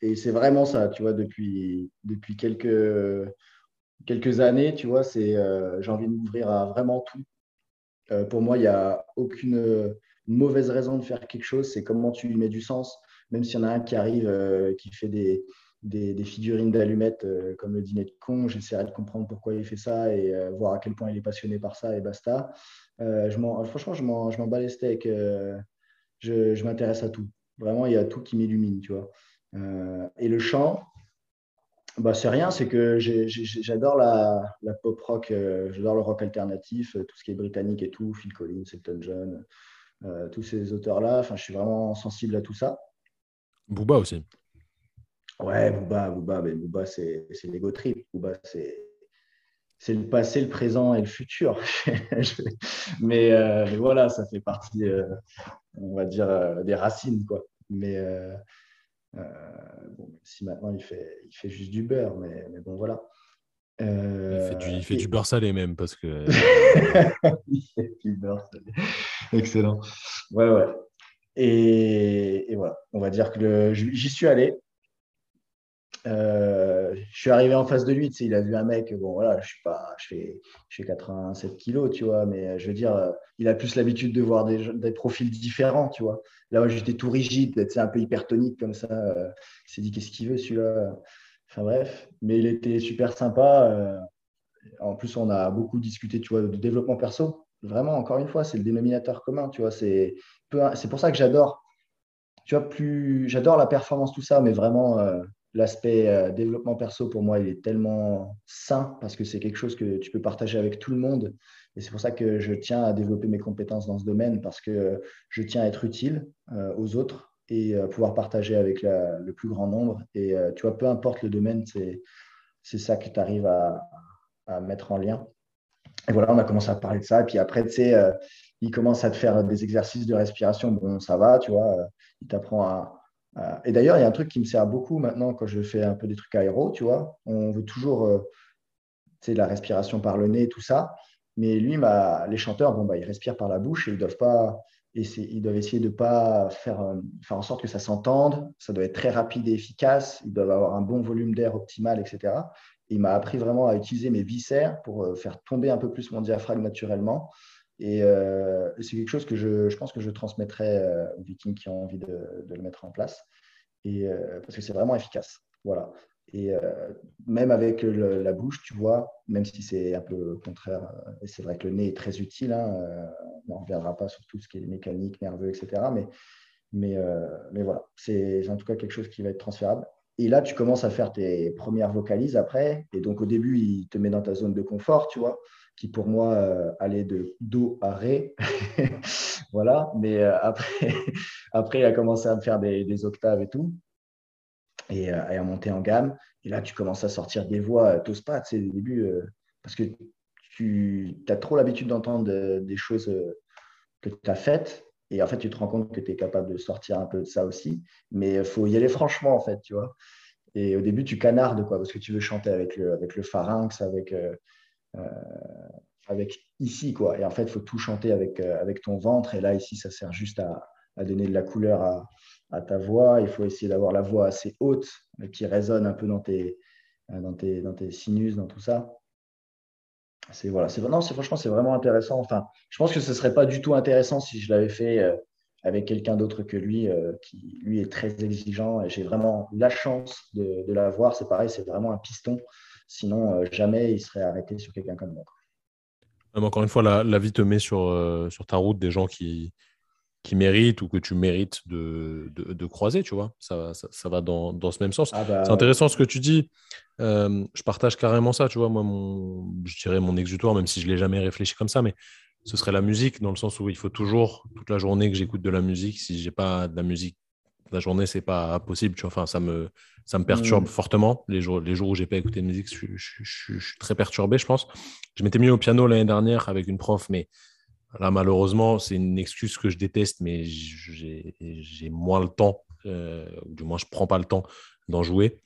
B: et c'est vraiment ça, tu vois, depuis, depuis quelques, quelques années, tu vois, c'est j'ai envie de m'ouvrir à vraiment tout. pour moi, il n'y a aucune mauvaise raison de faire quelque chose, c'est comment tu lui mets du sens. Même s'il y en a un qui arrive, euh, qui fait des, figurines d'allumettes euh, comme le dîner de con, j'essaierai de comprendre pourquoi il fait ça et euh, voir à quel point il est passionné par ça et basta. franchement, je m'en bats les steaks. je, m'intéresse à tout. Vraiment, il y a tout qui m'illumine, tu vois. et le chant, bah, c'est rien, c'est que j'adore la, pop rock, j'adore le rock alternatif, tout ce qui est britannique et tout, Phil Collins, Elton John, tous ces auteurs-là. Enfin, je suis vraiment sensible à tout ça.
A: Booba aussi.
B: Ouais, Booba, Booba, mais Booba, c'est l'ego trip. Booba, c'est c'est le passé, le présent et le futur. <laughs> mais, euh, mais, voilà, ça fait partie, euh, on va dire, des racines, quoi. Mais bon, si maintenant il fait, il fait juste du beurre, mais, mais bon, voilà.
A: Il fait, du, il fait du, beurre salé même parce que. <laughs>
B: il fait du beurre salé. Excellent. Ouais, ouais. Et, voilà, on va dire que j'y suis allé. Euh, je suis arrivé en face de lui, tu sais, il a vu un mec, bon voilà, je suis pas, je fais, je fais 87 kilos, tu vois, mais je veux dire, il a plus l'habitude de voir des, des, profils différents, tu vois. Là, j'étais tout rigide, tu sais, un peu hypertonique comme ça. il s'est dit, qu'est-ce qu'il veut celui-là? Enfin bref, mais il était super sympa. Euh, en plus, on a beaucoup discuté, tu vois, de développement perso vraiment, encore une fois, c'est le dénominateur commun, tu vois. C'est pour ça que j'adore, tu vois, plus j'adore la performance, tout ça, mais vraiment, euh, l'aspect euh, développement perso, pour moi, il est tellement sain parce que c'est quelque chose que tu peux partager avec tout le monde. Et c'est pour ça que je tiens à développer mes compétences dans ce domaine parce que je tiens à être utile aux autres et pouvoir partager avec le plus grand nombre. Et tu vois, peu importe le domaine, c'est ça que tu arrives à, à mettre en lien. Et voilà, on a commencé à parler de ça. Et puis après, tu sais, euh, il commence à te faire des exercices de respiration. Bon, ça va, tu vois. Euh, il t'apprend à, Et d'ailleurs, il y a un truc qui me sert beaucoup maintenant quand je fais un peu des trucs aéro, tu vois. On veut toujours, euh, tu sais, la respiration par le nez, tout ça. Mais lui, les chanteurs, bon, bah, ils respirent par la bouche et ils doivent pas. Ils doivent essayer de pas faire, faire en sorte que ça s'entende. Ça doit être très rapide et efficace. Ils doivent avoir un bon volume d'air optimal, etc. il m'a appris vraiment à utiliser mes viscères pour faire tomber un peu plus mon diaphragme naturellement. Et c'est quelque chose que je, pense que je transmettrai aux Vikings qui ont envie de, le mettre en place. Et, parce que c'est vraiment efficace. Voilà. Et euh, même avec la bouche, tu vois, même si c'est un peu contraire, euh, et c'est vrai que le nez est très utile, hein, euh, on ne reviendra pas sur tout ce qui est mécanique, nerveux, etc. Mais, voilà, c'est en tout cas quelque chose qui va être transférable. Et là, tu commences à faire tes premières vocalises après. Et donc, au début, il te met dans ta zone de confort, tu vois, qui pour moi allait de do à ré. <laughs> voilà. Mais après, <laughs> après, il a commencé à me faire des, des octaves et tout et, euh, à monter en gamme. Et là, tu commences à sortir des voix, tu n'oses pas, tu sais, au début, euh, parce que tu as trop l'habitude d'entendre des choses euh, que tu as faites. Et en fait, tu te rends compte que tu es capable de sortir un peu de ça aussi. Mais il faut y aller franchement, en fait, tu vois. Et au début, tu canardes, quoi, parce que tu veux chanter avec le, avec le pharynx, avec, avec ici, quoi. Et en fait, il faut tout chanter avec, avec ton ventre. Et là, ici, ça sert juste à donner de la couleur à, à ta voix. Il faut essayer d'avoir la voix assez haute, qui résonne un peu dans tes, euh, dans tes, dans tes sinus, dans tout ça. C'est voilà, c'est non, c'est franchement c'est vraiment intéressant. Enfin, je pense que ce serait pas du tout intéressant si je l'avais fait euh, avec quelqu'un d'autre que lui, euh, qui lui est très exigeant. J'ai vraiment la chance de, de l'avoir. C'est pareil, c'est vraiment un piston. Sinon, jamais il serait arrêté sur quelqu'un comme moi.
A: Encore une fois, la, la vie te met sur, sur ta route des gens qui, qui méritent ou que tu mérites de, de, croiser, tu vois. Ça, ça, va dans, dans, ce même sens. Ah bah, c'est intéressant ce que tu dis. Euh, je partage carrément ça, tu vois. Moi, mon, je dirais mon exutoire, même si je ne l'ai jamais réfléchi comme ça, mais ce serait la musique, dans le sens où il faut toujours, toute la journée, que j'écoute de la musique. Si je n'ai pas de la musique la journée, c'est pas possible, tu vois. Enfin, ça me, ça me perturbe mmh. fortement. Les jours, les jours où j'ai pas écouté de musique, je, je, je, suis très perturbé, je pense. Je m'étais mis au piano l'année dernière avec une prof, mais Là, malheureusement, c'est une excuse que je déteste, mais j'ai moins le temps, euh, ou du moins, je ne prends pas le temps d'en jouer.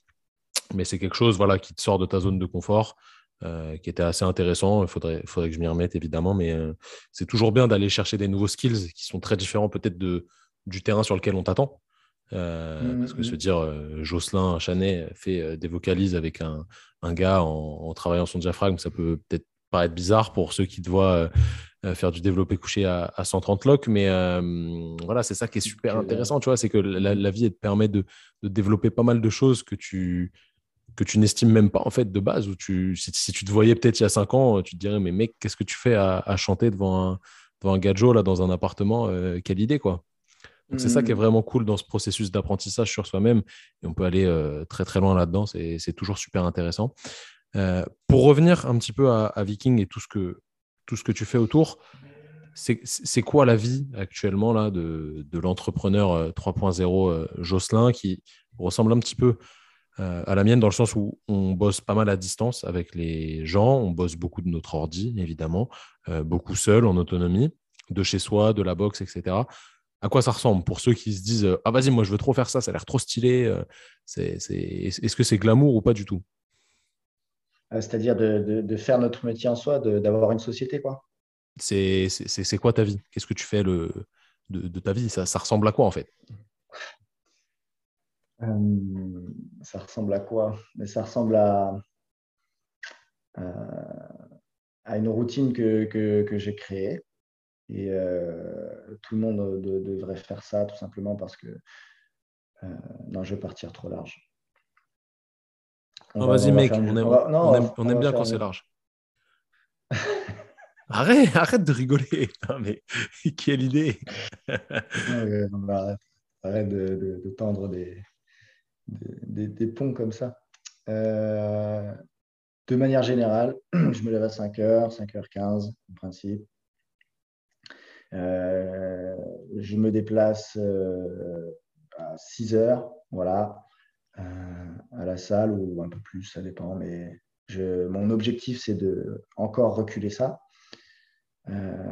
A: Mais c'est quelque chose voilà, qui te sort de ta zone de confort, euh, qui était assez intéressant. Il faudrait, faudrait que je m'y remette, évidemment, mais euh, c'est toujours bien d'aller chercher des nouveaux skills qui sont très différents peut-être du terrain sur lequel on t'attend. Mmh, parce que mmh. se dire Jocelyn Chanet fait des vocalises avec un, gars en, en, travaillant son diaphragme, ça peut peut-être paraître bizarre pour ceux qui te voient euh, faire du développé couché à, 130 locks. Mais euh, voilà, c'est ça qui est super intéressant, tu vois, c'est que la, vie, elle te permet de, développer pas mal de choses que tu que tu n'estimes même pas en fait de base. Où tu, si, tu te voyais peut-être il y a 5 ans, tu te dirais, mais mec, qu'est-ce que tu fais à, chanter devant un, devant un gadget là, dans un appartement euh, Quelle idée, quoi. Donc, c'est ça qui est mmh. vraiment cool dans ce processus d'apprentissage sur soi-même. Et on peut aller très, très loin là-dedans. C'est toujours super intéressant. Pour revenir un petit peu à, Viking et tout ce que, tout ce que tu fais autour. C'est quoi la vie actuellement là, de, de l'entrepreneur 3.0 euh, euh, Jocelyn qui ressemble un petit peu euh, à la mienne dans le sens où on bosse pas mal à distance avec les gens, on bosse beaucoup de notre ordi évidemment, beaucoup seul en autonomie, de chez soi, de la boxe, etc. À quoi ça ressemble pour ceux qui se disent Ah vas-y, moi je veux trop faire ça, ça a l'air trop stylé. Est-ce que c'est glamour ou pas du tout?
B: euh, c'est-à-dire de, faire notre métier en soi, d'avoir une société, quoi.
A: C'est quoi ta vie? Qu'est-ce que tu fais le, de, ta vie? Ça, ressemble à quoi, en fait?
B: Euh, Ça ressemble à quoi? Mais ça ressemble à, euh, à une routine que, j'ai créée. Et tout le monde devrait faire ça, tout simplement parce que non, je vais partir trop large.
A: Oh, vas-y, mec, on aime, bien quand c'est large. <laughs> arrête, arrête de rigoler. <laughs> mais <laughs> quelle idée.
B: arrête, de, tendre des, des, ponts comme ça. Euh, de manière générale, <clears throat> je me lève à 5h, 5h15 en principe. Euh, je me déplace euh, à 6h, voilà. Euh, à la salle ou un peu plus, ça dépend. Mais mon objectif, c'est de encore reculer ça. Euh,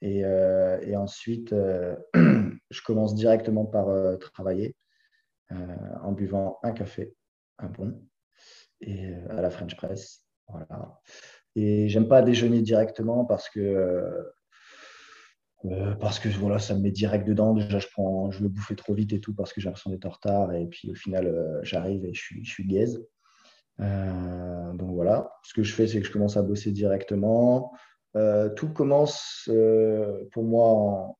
B: et, euh, et, ensuite, <clears throat> je commence directement par travailler en buvant un café, un bon, et à la French Press. Voilà. Et j'aime pas déjeuner directement parce que euh, parce que voilà, ça me met direct dedans. Déjà, je, prends, je me bouffais trop vite et tout parce que j'ai l'impression d'être en retard. Et puis au final, euh, j'arrive et je suis, je suis gaze. donc voilà, ce que je fais, c'est que je commence à bosser directement. tout commence pour moi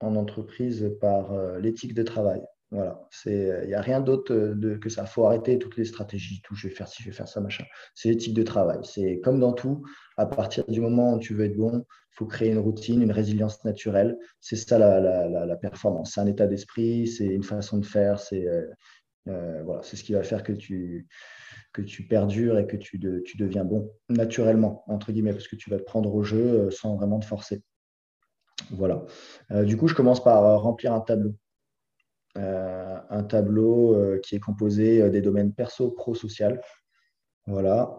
B: en entreprise par l'éthique de travail. Voilà, il n'y a rien d'autre euh, que ça. Il faut arrêter toutes les stratégies, tout, je vais faire ci, je vais faire ça, machin. C'est l'éthique de travail. C'est comme dans tout, à partir du moment où tu veux être bon, il faut créer une routine, une résilience naturelle. C'est ça la, performance. C'est un état d'esprit, c'est une façon de faire, c'est euh, euh, voilà, ce qui va faire que tu, perdures et que tu, tu deviens bon naturellement, entre guillemets, parce que tu vas te prendre au jeu sans vraiment te forcer. Voilà. du coup, je commence par remplir un tableau. Euh, un tableau euh, qui est composé euh, des domaines perso, pro, social. Voilà.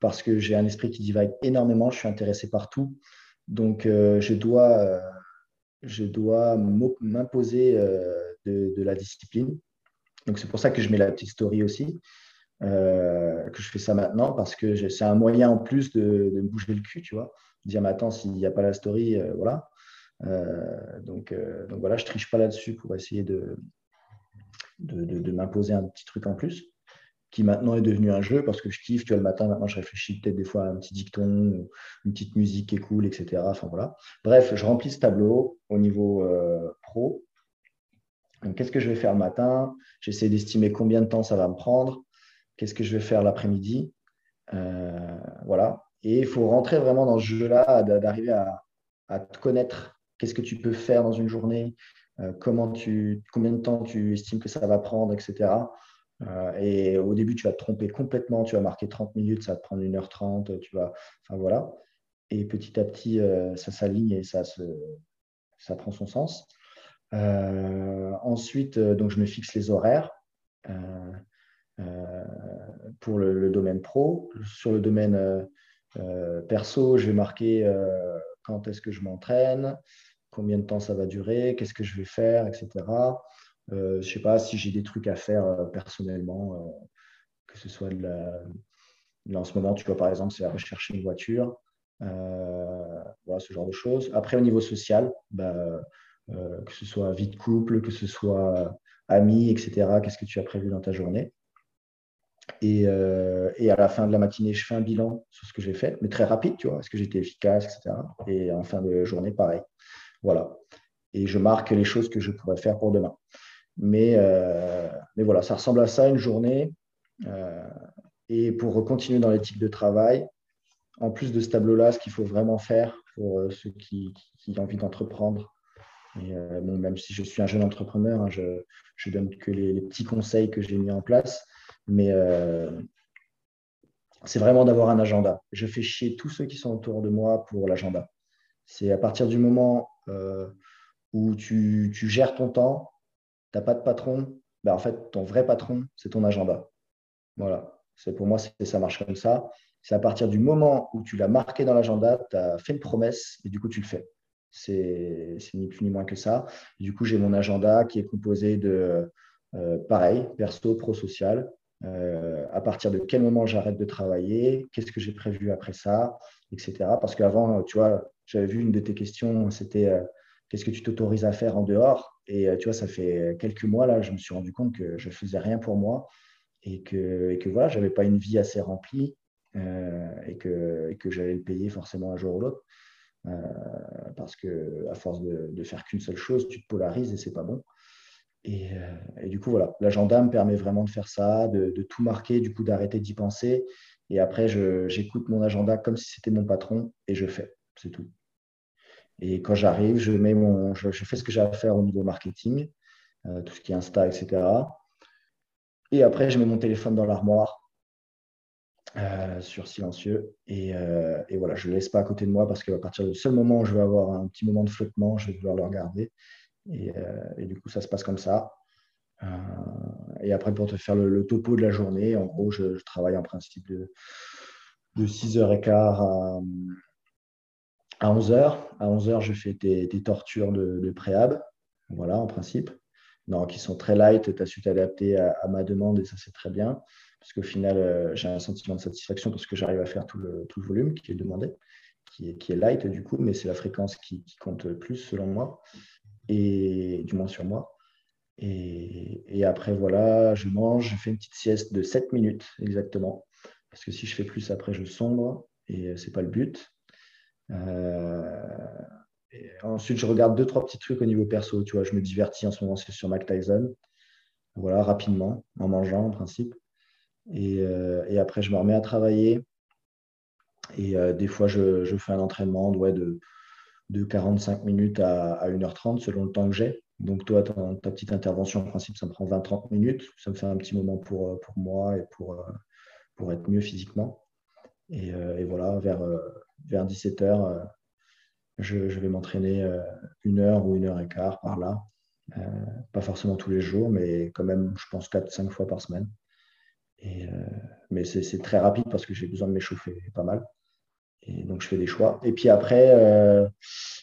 B: parce que j'ai un esprit qui divague énormément, je suis intéressé par tout. Donc, je dois, je dois m'imposer de, la discipline. Donc, c'est pour ça que je mets la petite story aussi. que je fais ça maintenant parce que c'est un moyen en plus de, de, bouger le cul, tu vois. Dire, mais attends, s'il n'y a pas la story, voilà. Euh, donc, euh, donc voilà, je triche pas là-dessus pour essayer de, de, m'imposer un petit truc en plus qui maintenant est devenu un jeu parce que je kiffe. Tu vois, le matin, maintenant, je réfléchis peut-être des fois à un petit dicton, une petite musique qui est cool, etc. Enfin voilà. Bref, je remplis ce tableau au niveau euh, pro. Qu'est-ce que je vais faire le matin? J'essaie d'estimer combien de temps ça va me prendre. Qu'est-ce que je vais faire l'après-midi? Voilà. Et il faut rentrer vraiment dans ce jeu-là, d'arriver à, à te connaître qu'est-ce que tu peux faire dans une journée, euh, comment tu, combien de temps tu estimes que ça va prendre, etc. Euh, et au début, tu vas te tromper complètement, tu vas marquer 30 minutes, ça va te prendre 1h30, tu vas. Enfin voilà. Et petit à petit, euh, ça s'aligne et ça, se, ça prend son sens. ensuite, donc, je me fixe les horaires pour le, le, domaine pro. Sur le domaine perso, je vais marquer quand est-ce que je m'entraîne, combien de temps ça va durer, qu'est-ce que je vais faire, etc. Euh, je ne sais pas si j'ai des trucs à faire euh, personnellement, euh, que ce soit de. Là, en ce moment, tu vois, par exemple, c'est à rechercher une voiture, voilà, ce genre de choses. Après, au niveau social, bah, que ce soit vie de couple, que ce soit amis, etc., qu'est-ce que tu as prévu dans ta journée? Et, et, à la fin de la matinée, je fais un bilan sur ce que j'ai fait, mais très rapide, tu vois, est-ce que j'étais efficace, etc. Et en fin de journée, pareil. Voilà. Et je marque les choses que je pourrais faire pour demain. Mais, euh, mais voilà, ça ressemble à ça une journée. Euh, et pour continuer dans l'éthique de travail, en plus de ce tableau-là, ce qu'il faut vraiment faire pour euh, ceux qui, ont envie d'entreprendre, et, même si je suis un jeune entrepreneur, hein, je, ne donne que les, petits conseils que j'ai mis en place, mais c'est vraiment d'avoir un agenda. Je fais chier tous ceux qui sont autour de moi pour l'agenda. C'est à partir du moment euh, où tu, gères ton temps, tu n'as pas de patron, ben en fait, ton vrai patron, c'est ton agenda. Voilà. Pour moi, ça marche comme ça. C'est à partir du moment où tu l'as marqué dans l'agenda, tu as fait une promesse et du coup, tu le fais. C'est ni plus ni moins que ça. du coup, j'ai mon agenda qui est composé de, euh, pareil, perso, pro, social. Euh, à partir de quel moment j'arrête de travailler, qu'est-ce que j'ai prévu après ça, etc. Parce qu'avant, tu vois, j'avais vu une de tes questions, c'était euh, qu'est-ce que tu t'autorises à faire en dehors? Et euh, tu vois, ça fait quelques mois, là, je me suis rendu compte que je ne faisais rien pour moi et que, que voilà, je n'avais pas une vie assez remplie euh, et que, que j'allais le payer forcément un jour ou l'autre. parce que à force de, de faire qu'une seule chose, tu te polarises et c'est pas bon. Et, et, du coup, voilà, l'agenda me permet vraiment de faire ça, de, tout marquer, du coup, d'arrêter d'y penser. Et après, j'écoute mon agenda comme si c'était mon patron et je fais. C'est tout. Et quand j'arrive, je, fais ce que j'ai à faire au niveau marketing, euh, tout ce qui est Insta, etc. Et après, je mets mon téléphone dans l'armoire euh, sur silencieux. Euh, et, voilà, je ne le laisse pas à côté de moi parce qu'à partir du seul moment où je vais avoir un petit moment de flottement, je vais vouloir le regarder. Et, du coup, ça se passe comme ça. et après, pour te faire le, topo de la journée, en gros, je, travaille en principe de, de 6h15 à, à 11h. À 11h, je fais des, tortures de, de, préhab, voilà, en principe. Non, qui sont très light, tu as su t'adapter à, ma demande et ça, c'est très bien. Parce qu'au final, euh, j'ai un sentiment de satisfaction parce que j'arrive à faire tout le, tout volume qui est demandé, qui est, qui est light du coup, mais c'est la fréquence qui, compte le plus selon moi, et du moins sur moi. Et, après, voilà, je mange, je fais une petite sieste de 7 minutes exactement. Parce que si je fais plus après, je sombre et ce n'est pas le but. ensuite, je regarde deux, trois petits trucs au niveau perso. Tu vois, je me divertis en ce moment sur Mac Tyson. Voilà, rapidement, en mangeant en principe. Et, et après, je me remets à travailler. Et euh, des fois, je, fais un entraînement de, de 45 minutes à, 1h30 selon le temps que j'ai. Donc, toi, ta, petite intervention, en principe, ça me prend 20-30 minutes. Ça me fait un petit moment pour, euh, pour moi et pour, euh, pour être mieux physiquement. Et, voilà, vers, vers 17h, je, vais m'entraîner une heure ou une heure et quart par là. pas forcément tous les jours, mais quand même, je pense 4-5 fois par semaine. Et, mais c'est très rapide parce que j'ai besoin de m'échauffer pas mal. Et donc, je fais des choix. Et puis après, euh,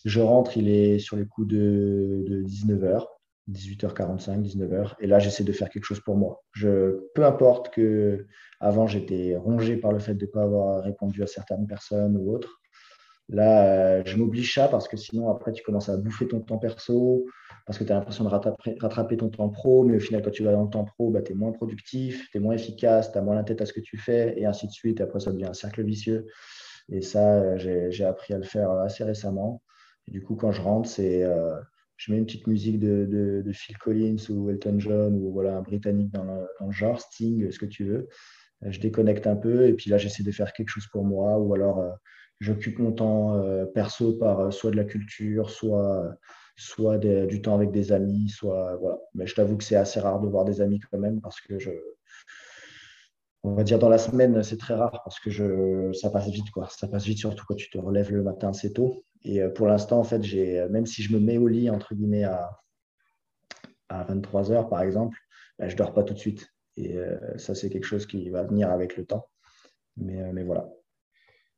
B: je rentre, il est sur les coups de, 19h, 18h45, 19h. Et là, j'essaie de faire quelque chose pour moi. Je, peu importe que avant, j'étais rongé par le fait de ne pas avoir répondu à certaines personnes ou autres. Là, euh, je m'oblige ça parce que sinon, après, tu commences à bouffer ton temps perso, parce que tu as l'impression de rattraper, ton temps pro, mais au final, quand tu vas dans le temps pro, bah, tu es moins productif, tu es moins efficace, tu as moins la tête à ce que tu fais, et ainsi de suite. Après, ça devient un cercle vicieux. Et ça, euh, j'ai appris à le faire assez récemment. Et du coup, quand je rentre, c'est euh, je mets une petite musique de, de, Phil Collins ou Elton John ou voilà, un Britannique dans le, genre, Sting, ce que tu veux. Euh, je déconnecte un peu et puis là, j'essaie de faire quelque chose pour moi ou alors j'occupe mon temps perso par soit de la culture, soit, soit du temps avec des amis, soit voilà. Mais je t'avoue que c'est assez rare de voir des amis quand même parce que je, on va dire dans la semaine, c'est très rare parce que je, ça passe vite. Quoi. Ça passe vite, surtout quand tu te relèves le matin assez tôt. Et euh, pour l'instant, en fait, j'ai, même si je me mets au lit, entre guillemets, à, à 23 heures, par exemple, ben, je ne dors pas tout de suite. Et euh, ça, c'est quelque chose qui va venir avec le temps. Mais, euh, mais voilà.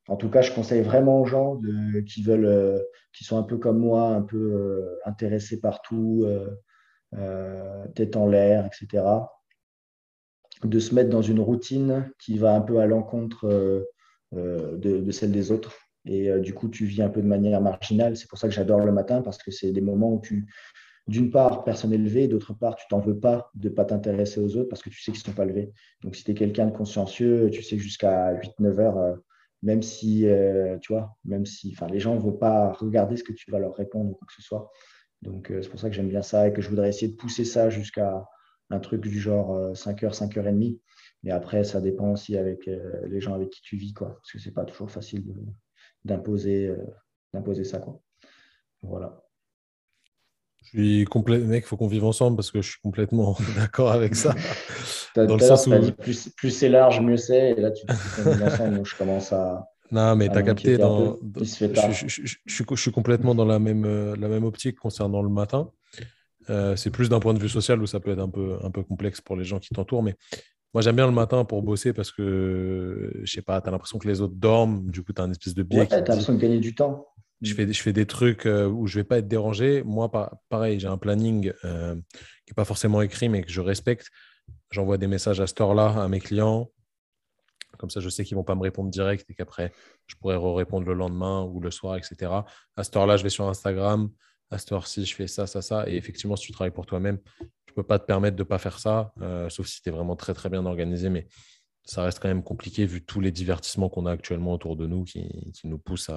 B: En tout cas, je conseille vraiment aux gens de, qui veulent, qui sont un peu comme moi, un peu intéressés partout, tête en l'air, etc de se mettre dans une routine qui va un peu à l'encontre euh, euh, de, celle des autres. Et euh, du coup, tu vis un peu de manière marginale. C'est pour ça que j'adore le matin, parce que c'est des moments où tu, d'une part, personne n'est levé, d'autre part, tu t'en veux pas de ne pas t'intéresser aux autres parce que tu sais qu'ils ne sont pas levés. Donc, si tu es quelqu'un de consciencieux, tu sais que jusqu'à 8-9 heures, même si, tu vois, même si, les gens ne vont pas regarder ce que tu vas leur répondre ou quoi que ce soit. Donc, c'est pour ça que j'aime bien ça et que je voudrais essayer de pousser ça jusqu'à un truc du genre 5h, euh, 5h30. Mais après, ça dépend aussi avec euh, les gens avec qui tu vis, quoi, parce que c'est pas toujours facile d'imposer euh, d'imposer ça. Quoi. Voilà.
A: Je suis complètement, mec, il faut qu'on vive ensemble parce que je suis complètement <laughs> d'accord avec ça. <laughs>
B: Dans le sens où... dit plus, plus c'est large, mieux c'est. Et là, tu dis ensemble, donc je commence à.
A: Non, mais tu as capté. Dans, je, je, je, suis complètement dans la même, la même optique concernant le matin. Euh, c'est plus d'un point de vue social où ça peut être un peu, un peu complexe pour les gens qui t'entourent. Mais moi, j'aime bien le matin pour bosser parce que, je sais pas, tu as l'impression que les autres dorment. Du coup, tu as une espèce de biais.
B: Ouais, tu as l'impression de gagner du temps.
A: Je fais, je fais des trucs euh, où je vais pas être dérangé. Moi, pareil, j'ai un planning euh, qui n'est pas forcément écrit, mais que je respecte. J'envoie des messages à cette heure-là à mes clients. Comme ça, je sais qu'ils ne vont pas me répondre direct et qu'après, je pourrais répondre le lendemain ou le soir, etc. À cette heure-là, je vais sur Instagram à cette heure-ci, je fais ça, ça, ça. Et effectivement, si tu travailles pour toi-même, tu ne peux pas te permettre de ne pas faire ça, euh, sauf si tu es vraiment très, très bien organisé. Mais ça reste quand même compliqué vu tous les divertissements qu'on a actuellement autour de nous qui, nous poussent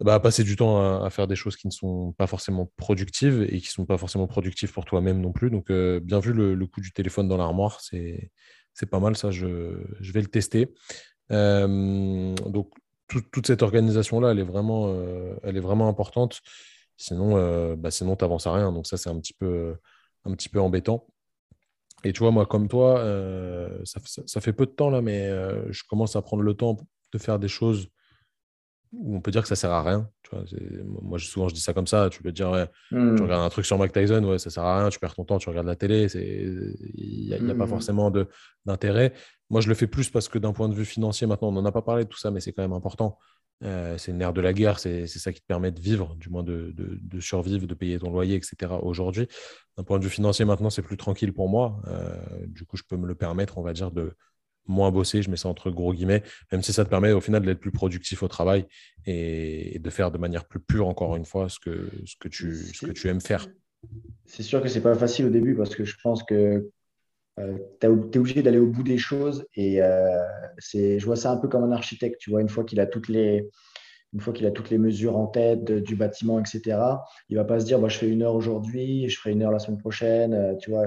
A: bah, à, passer du temps à, faire des choses qui ne sont pas forcément productives et qui ne sont pas forcément productives pour toi-même non plus. Donc, euh, bien vu le, coup du téléphone dans l'armoire, c'est pas mal ça, je, vais le tester. Euh, donc, toute cette organisation-là, elle, est vraiment, elle est vraiment importante. Sinon, euh, bah, sinon tu n'avances à rien. Donc ça, c'est un petit peu, un petit peu embêtant. Et tu vois, moi, comme toi, euh, ça, fait peu de temps là, mais euh, je commence à prendre le temps de faire des choses où on peut dire que ça sert à rien. Tu vois, moi, souvent, je dis ça comme ça. Tu peux dire, ouais, tu mmh. regardes un truc sur Mike Tyson, ouais, ça sert à rien, tu perds ton temps, tu regardes la télé, il n'y a, a, pas mmh. forcément d'intérêt. Moi, je le fais plus parce que d'un point de vue financier, maintenant, on n'en a pas parlé de tout ça, mais c'est quand même important. Euh, c'est le nerf de la guerre, c'est ça qui te permet de vivre, du moins de, survivre, de payer ton loyer, etc. Aujourd'hui, d'un point de vue financier, maintenant, c'est plus tranquille pour moi. Euh, du coup, je peux me le permettre, on va dire, de moins bosser, je mets ça entre gros guillemets, même si ça te permet au final d'être plus productif au travail et, de faire de manière plus pure, encore une fois, ce que, ce que, tu, ce que tu aimes faire.
B: C'est sûr que c'est pas facile au début parce que je pense que euh, tu es obligé d'aller au bout des choses et euh, je vois ça un peu comme un architecte, tu vois, une fois qu'il a toutes les, une fois qu'il a toutes les mesures en tête du bâtiment, etc., il va pas se dire bah, je fais une heure aujourd'hui, je ferai une heure la semaine prochaine. Euh, tu vois,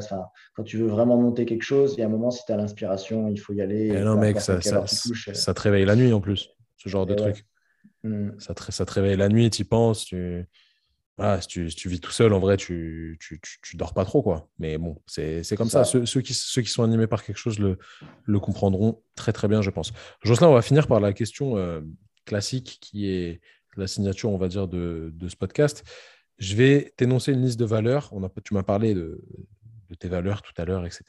B: quand tu veux vraiment monter quelque chose, il y a un moment, si tu as l'inspiration, il faut y aller.
A: non, mec, ça, ça, te réveille la nuit en plus, ce genre de truc. Hmm. Ça, te, ça te réveille la nuit, tu y penses, tu si, tu, vis tout seul, en vrai, tu, tu, dors pas trop, quoi. Mais bon, c'est comme ça. Ceux, qui, ceux qui sont animés par quelque chose le, le comprendront très, très bien, je pense. Jocelyn, on va finir par la question euh, classique qui est la signature, on va dire, de, ce podcast. Je vais t'énoncer une liste de valeurs. On a, tu m'as parlé de, tes valeurs tout à l'heure, etc.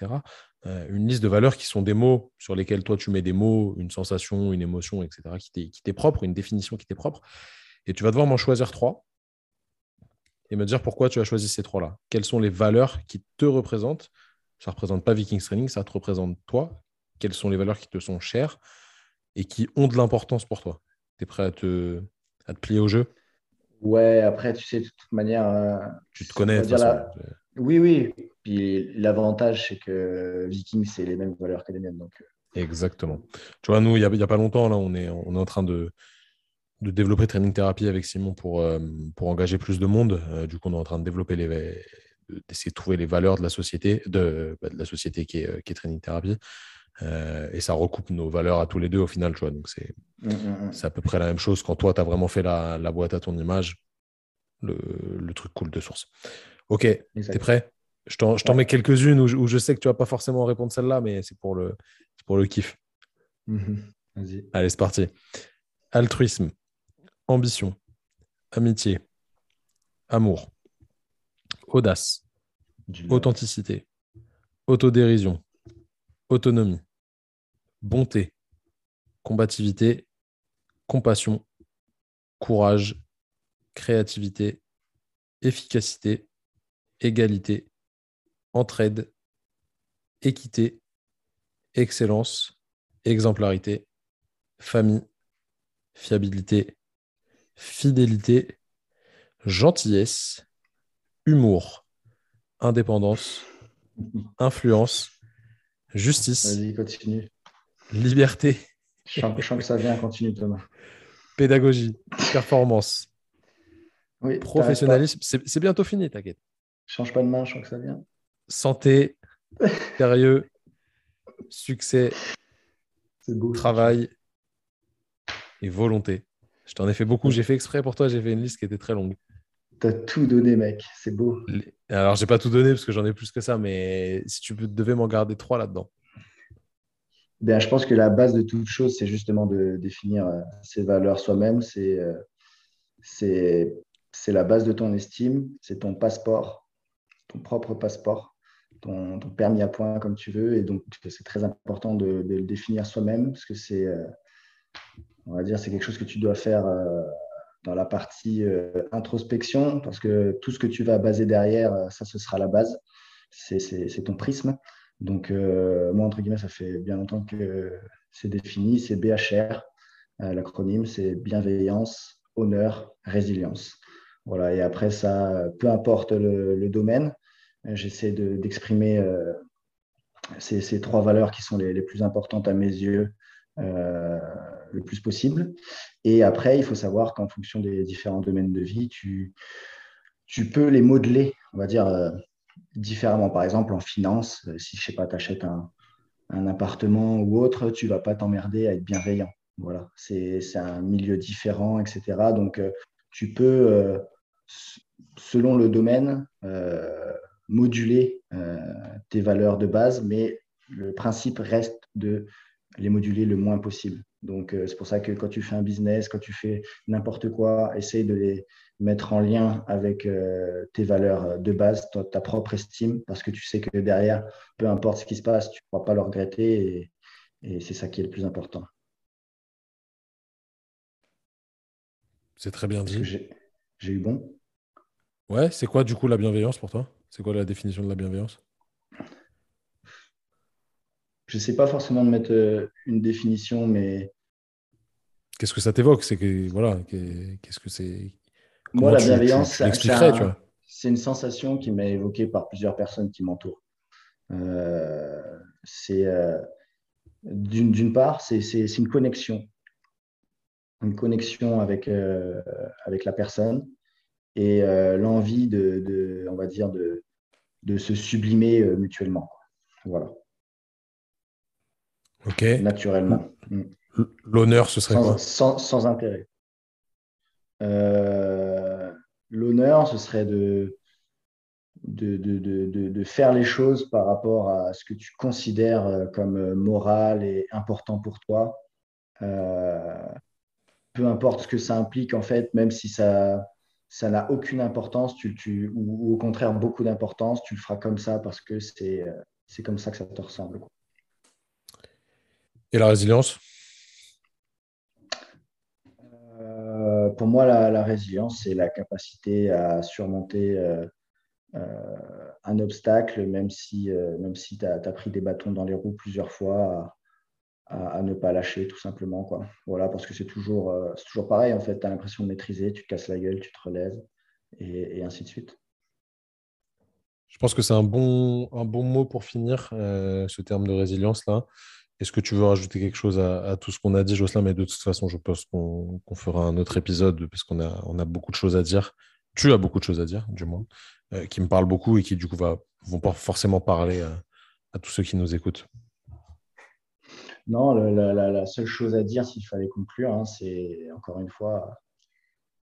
A: Euh, une liste de valeurs qui sont des mots sur lesquels toi, tu mets des mots, une sensation, une émotion, etc., qui t'est propre, une définition qui t'est propre. Et tu vas devoir m'en choisir trois et me dire pourquoi tu as choisi ces trois-là. Quelles sont les valeurs qui te représentent? Ça ne représente pas Vikings Training, ça te représente toi. Quelles sont les valeurs qui te sont chères et qui ont de l'importance pour toi? Tu es prêt à te, à te plier au jeu?
B: Ouais, après, tu sais, de toute manière. Euh,
A: tu te connais, de toute
B: façon. Oui, oui. Puis l'avantage, c'est que Vikings, c'est les mêmes valeurs que les miennes. Donc...
A: Euh. Exactement. Tu vois, nous, il n'y a, a, pas longtemps, là, on est, on est en train de, de développer Training Therapy avec Simon pour, euh, pour engager plus de monde. Euh, du coup, on est en train de développer les, d'essayer de trouver les valeurs de la société, de, bah, de la société qui est, euh, qui est Training Therapy. et ça recoupe nos valeurs à tous les deux au final, tu vois. Donc, c'est, mmh, à peu près la même chose. Quand toi, tu as vraiment fait la, la, boîte à ton image, le, le truc coule de source. Ok, tu es prêt? Je t'en, mets quelques-unes où je, où je, sais que tu vas pas forcément répondre celle-là, mais c'est pour le, pour le kiff.
B: Vas-y.
A: Allez, c'est parti. Altruisme ambition, amitié, amour, audace, authenticité, autodérision, autonomie, bonté, combativité, compassion, courage, créativité, efficacité, égalité, entraide, équité, excellence, exemplarité, famille, fiabilité, fidélité, gentillesse, humour, indépendance, influence, justice, liberté.
B: Je sens, que ça vient, continue Thomas.
A: Pédagogie, performance, professionnalisme. C'est bientôt fini, t'inquiète.
B: Change pas de main, je sens que ça vient.
A: Santé, <laughs> sérieux, succès, travail et volonté. Je t'en ai fait beaucoup. J'ai fait exprès pour toi. J'ai fait une liste qui était très longue.
B: T'as tout donné, mec. C'est beau.
A: Alors, j'ai pas tout donné parce que j'en ai plus que ça, mais si tu devais m'en garder trois là-dedans.
B: Ben, je pense que la base de toute chose, c'est justement de définir euh, ses valeurs soi-même. Euh, c'est c'est la base de ton estime. C'est ton passeport, ton propre passeport, ton, permis à point comme tu veux. Et donc, c'est très important de, le définir soi-même parce que c'est. On va dire, c'est quelque chose que tu dois faire euh, dans la partie euh, introspection, parce que tout ce que tu vas baser derrière, euh, ça, ce sera la base. C'est ton prisme. Donc, moi, entre guillemets, ça fait bien longtemps que c'est défini. C'est BHR. L'acronyme, c'est bienveillance, honneur, résilience. Voilà. Et après, ça, peu importe le, domaine, j'essaie d'exprimer ces, trois valeurs qui sont les, les, plus importantes à mes yeux le plus possible. Et après, il faut savoir qu'en fonction des différents domaines de vie, tu, peux les modeler, on va dire, euh, différemment. Par exemple, en finance, euh, si je sais pas, tu achètes un, appartement ou autre, tu vas pas t'emmerder à être bienveillant. Voilà, c'est un milieu différent, etc. Donc, euh, tu peux, selon le domaine, moduler tes valeurs de base, mais le principe reste de les moduler le moins possible. Donc, euh, c'est pour ça que quand tu fais un business, quand tu fais n'importe quoi, essaye de les mettre en lien avec euh, tes valeurs de base, ta, propre estime, parce que tu sais que derrière, peu importe ce qui se passe, tu ne pourras pas le regretter et, c'est ça qui est le plus important.
A: C'est très bien dit.
B: J'ai eu bon?
A: Ouais, c'est quoi du coup la bienveillance pour toi? C'est quoi la définition de la bienveillance?
B: Sais pas forcément de mettre euh, une définition, mais.
A: Qu'est-ce que ça t'évoque? C'est que voilà, qu'est-ce que c'est?
B: Moi, la bienveillance, c'est une sensation qui m'est évoquée par plusieurs personnes qui m'entourent. c'est d'une part, c'est une connexion, une connexion avec, avec la personne et l'envie de, on va dire, de, de se sublimer mutuellement. Voilà. Naturellement.
A: L'honneur, ce serait
B: sans,
A: quoi?
B: sans, intérêt. Euh, l'honneur, ce serait de de, de, faire les choses par rapport à ce que tu considères euh, comme euh, moral et important pour toi. peu importe ce que ça implique, en fait, même si ça ça n'a aucune importance, tu, tu, ou, au contraire beaucoup d'importance, tu le feras comme ça parce que c'est comme ça que ça te ressemble.
A: Et la résilience?
B: Euh, Pour moi, la, résilience, c'est la capacité à surmonter euh, euh, un obstacle, même si, même si tu as, pris des bâtons dans les roues plusieurs fois, à, ne pas lâcher, tout simplement. Quoi. Voilà, parce que c'est toujours, toujours pareil, en fait. Tu as l'impression de maîtriser, tu te casses la gueule, tu te relèves, et, et ainsi de suite.
A: Je pense que c'est un bon, un bon mot pour finir, ce terme de résilience là. Est-ce que tu veux rajouter quelque chose à, tout ce qu'on a dit, Jocelyn? Mais de toute façon, je pense qu'on fera un autre épisode parce qu'on a, beaucoup de choses à dire. Tu as beaucoup de choses à dire, du moins, euh, qui me parlent beaucoup et qui, du coup, va, vont pas forcément parler à, tous ceux qui nous écoutent.
B: Non, la, seule chose à dire, s'il fallait conclure, hein, c'est encore une fois,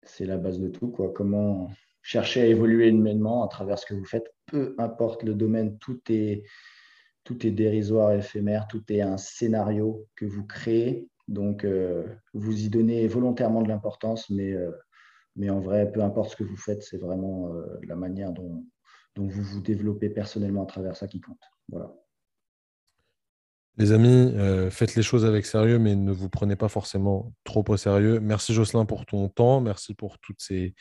B: c'est la base de tout. Comment chercher à évoluer humainement à travers ce que vous faites, peu importe le domaine, tout est tout est dérisoire, éphémère, tout est un scénario que vous créez. Donc, euh, vous y donnez volontairement de l'importance, mais, euh, mais en vrai, peu importe ce que vous faites, c'est vraiment euh, la manière dont, vous vous développez personnellement à travers ça qui compte. Voilà.
A: Les amis, faites les choses avec sérieux, mais ne vous prenez pas forcément trop au sérieux. Merci Jocelyn pour ton temps, merci pour toutes ces,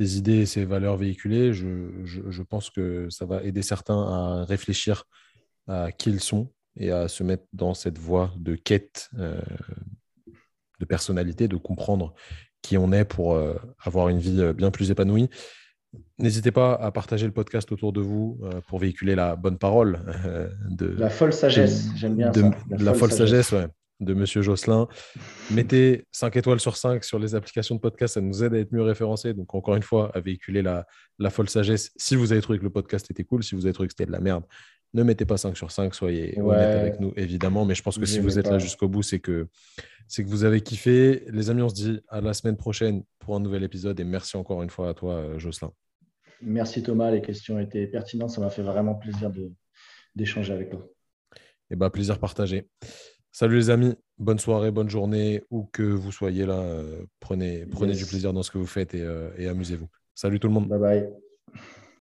A: idées et ces valeurs véhiculées. Je pense que ça va aider certains à réfléchir à qui ils sont et à se mettre dans cette voie de quête euh, de personnalité, de comprendre qui on est pour euh, avoir une vie euh, bien plus épanouie. N'hésitez pas à partager le podcast autour de vous pour véhiculer la bonne parole.
B: de, la folle sagesse, j'aime bien
A: de,
B: ça.
A: La, folle, sagesse, ouais, de Monsieur Jocelyn. Mettez 5 étoiles sur 5 sur les applications de podcast, ça nous aide à être mieux référencés. Donc, encore une fois, à véhiculer la, la folle sagesse. Si vous avez trouvé que le podcast était cool, si vous avez trouvé que c'était de la merde, ne mettez pas 5 sur 5, soyez honnête avec nous, évidemment. Mais je pense que si vous êtes là jusqu'au bout, c'est que, c'est que vous avez kiffé. Les amis, on se dit à la semaine prochaine pour un nouvel épisode. Et merci encore une fois à toi, euh, Jocelyn.
B: Merci Thomas, les questions étaient pertinentes. Ça m'a fait vraiment plaisir d'échanger avec toi.
A: Et eh ben, plaisir partagé. Salut les amis, bonne soirée, bonne journée, où que vous soyez là. Euh, prenez, prenez du plaisir dans ce que vous faites et, euh, et amusez-vous. Salut tout le monde.
B: Bye bye.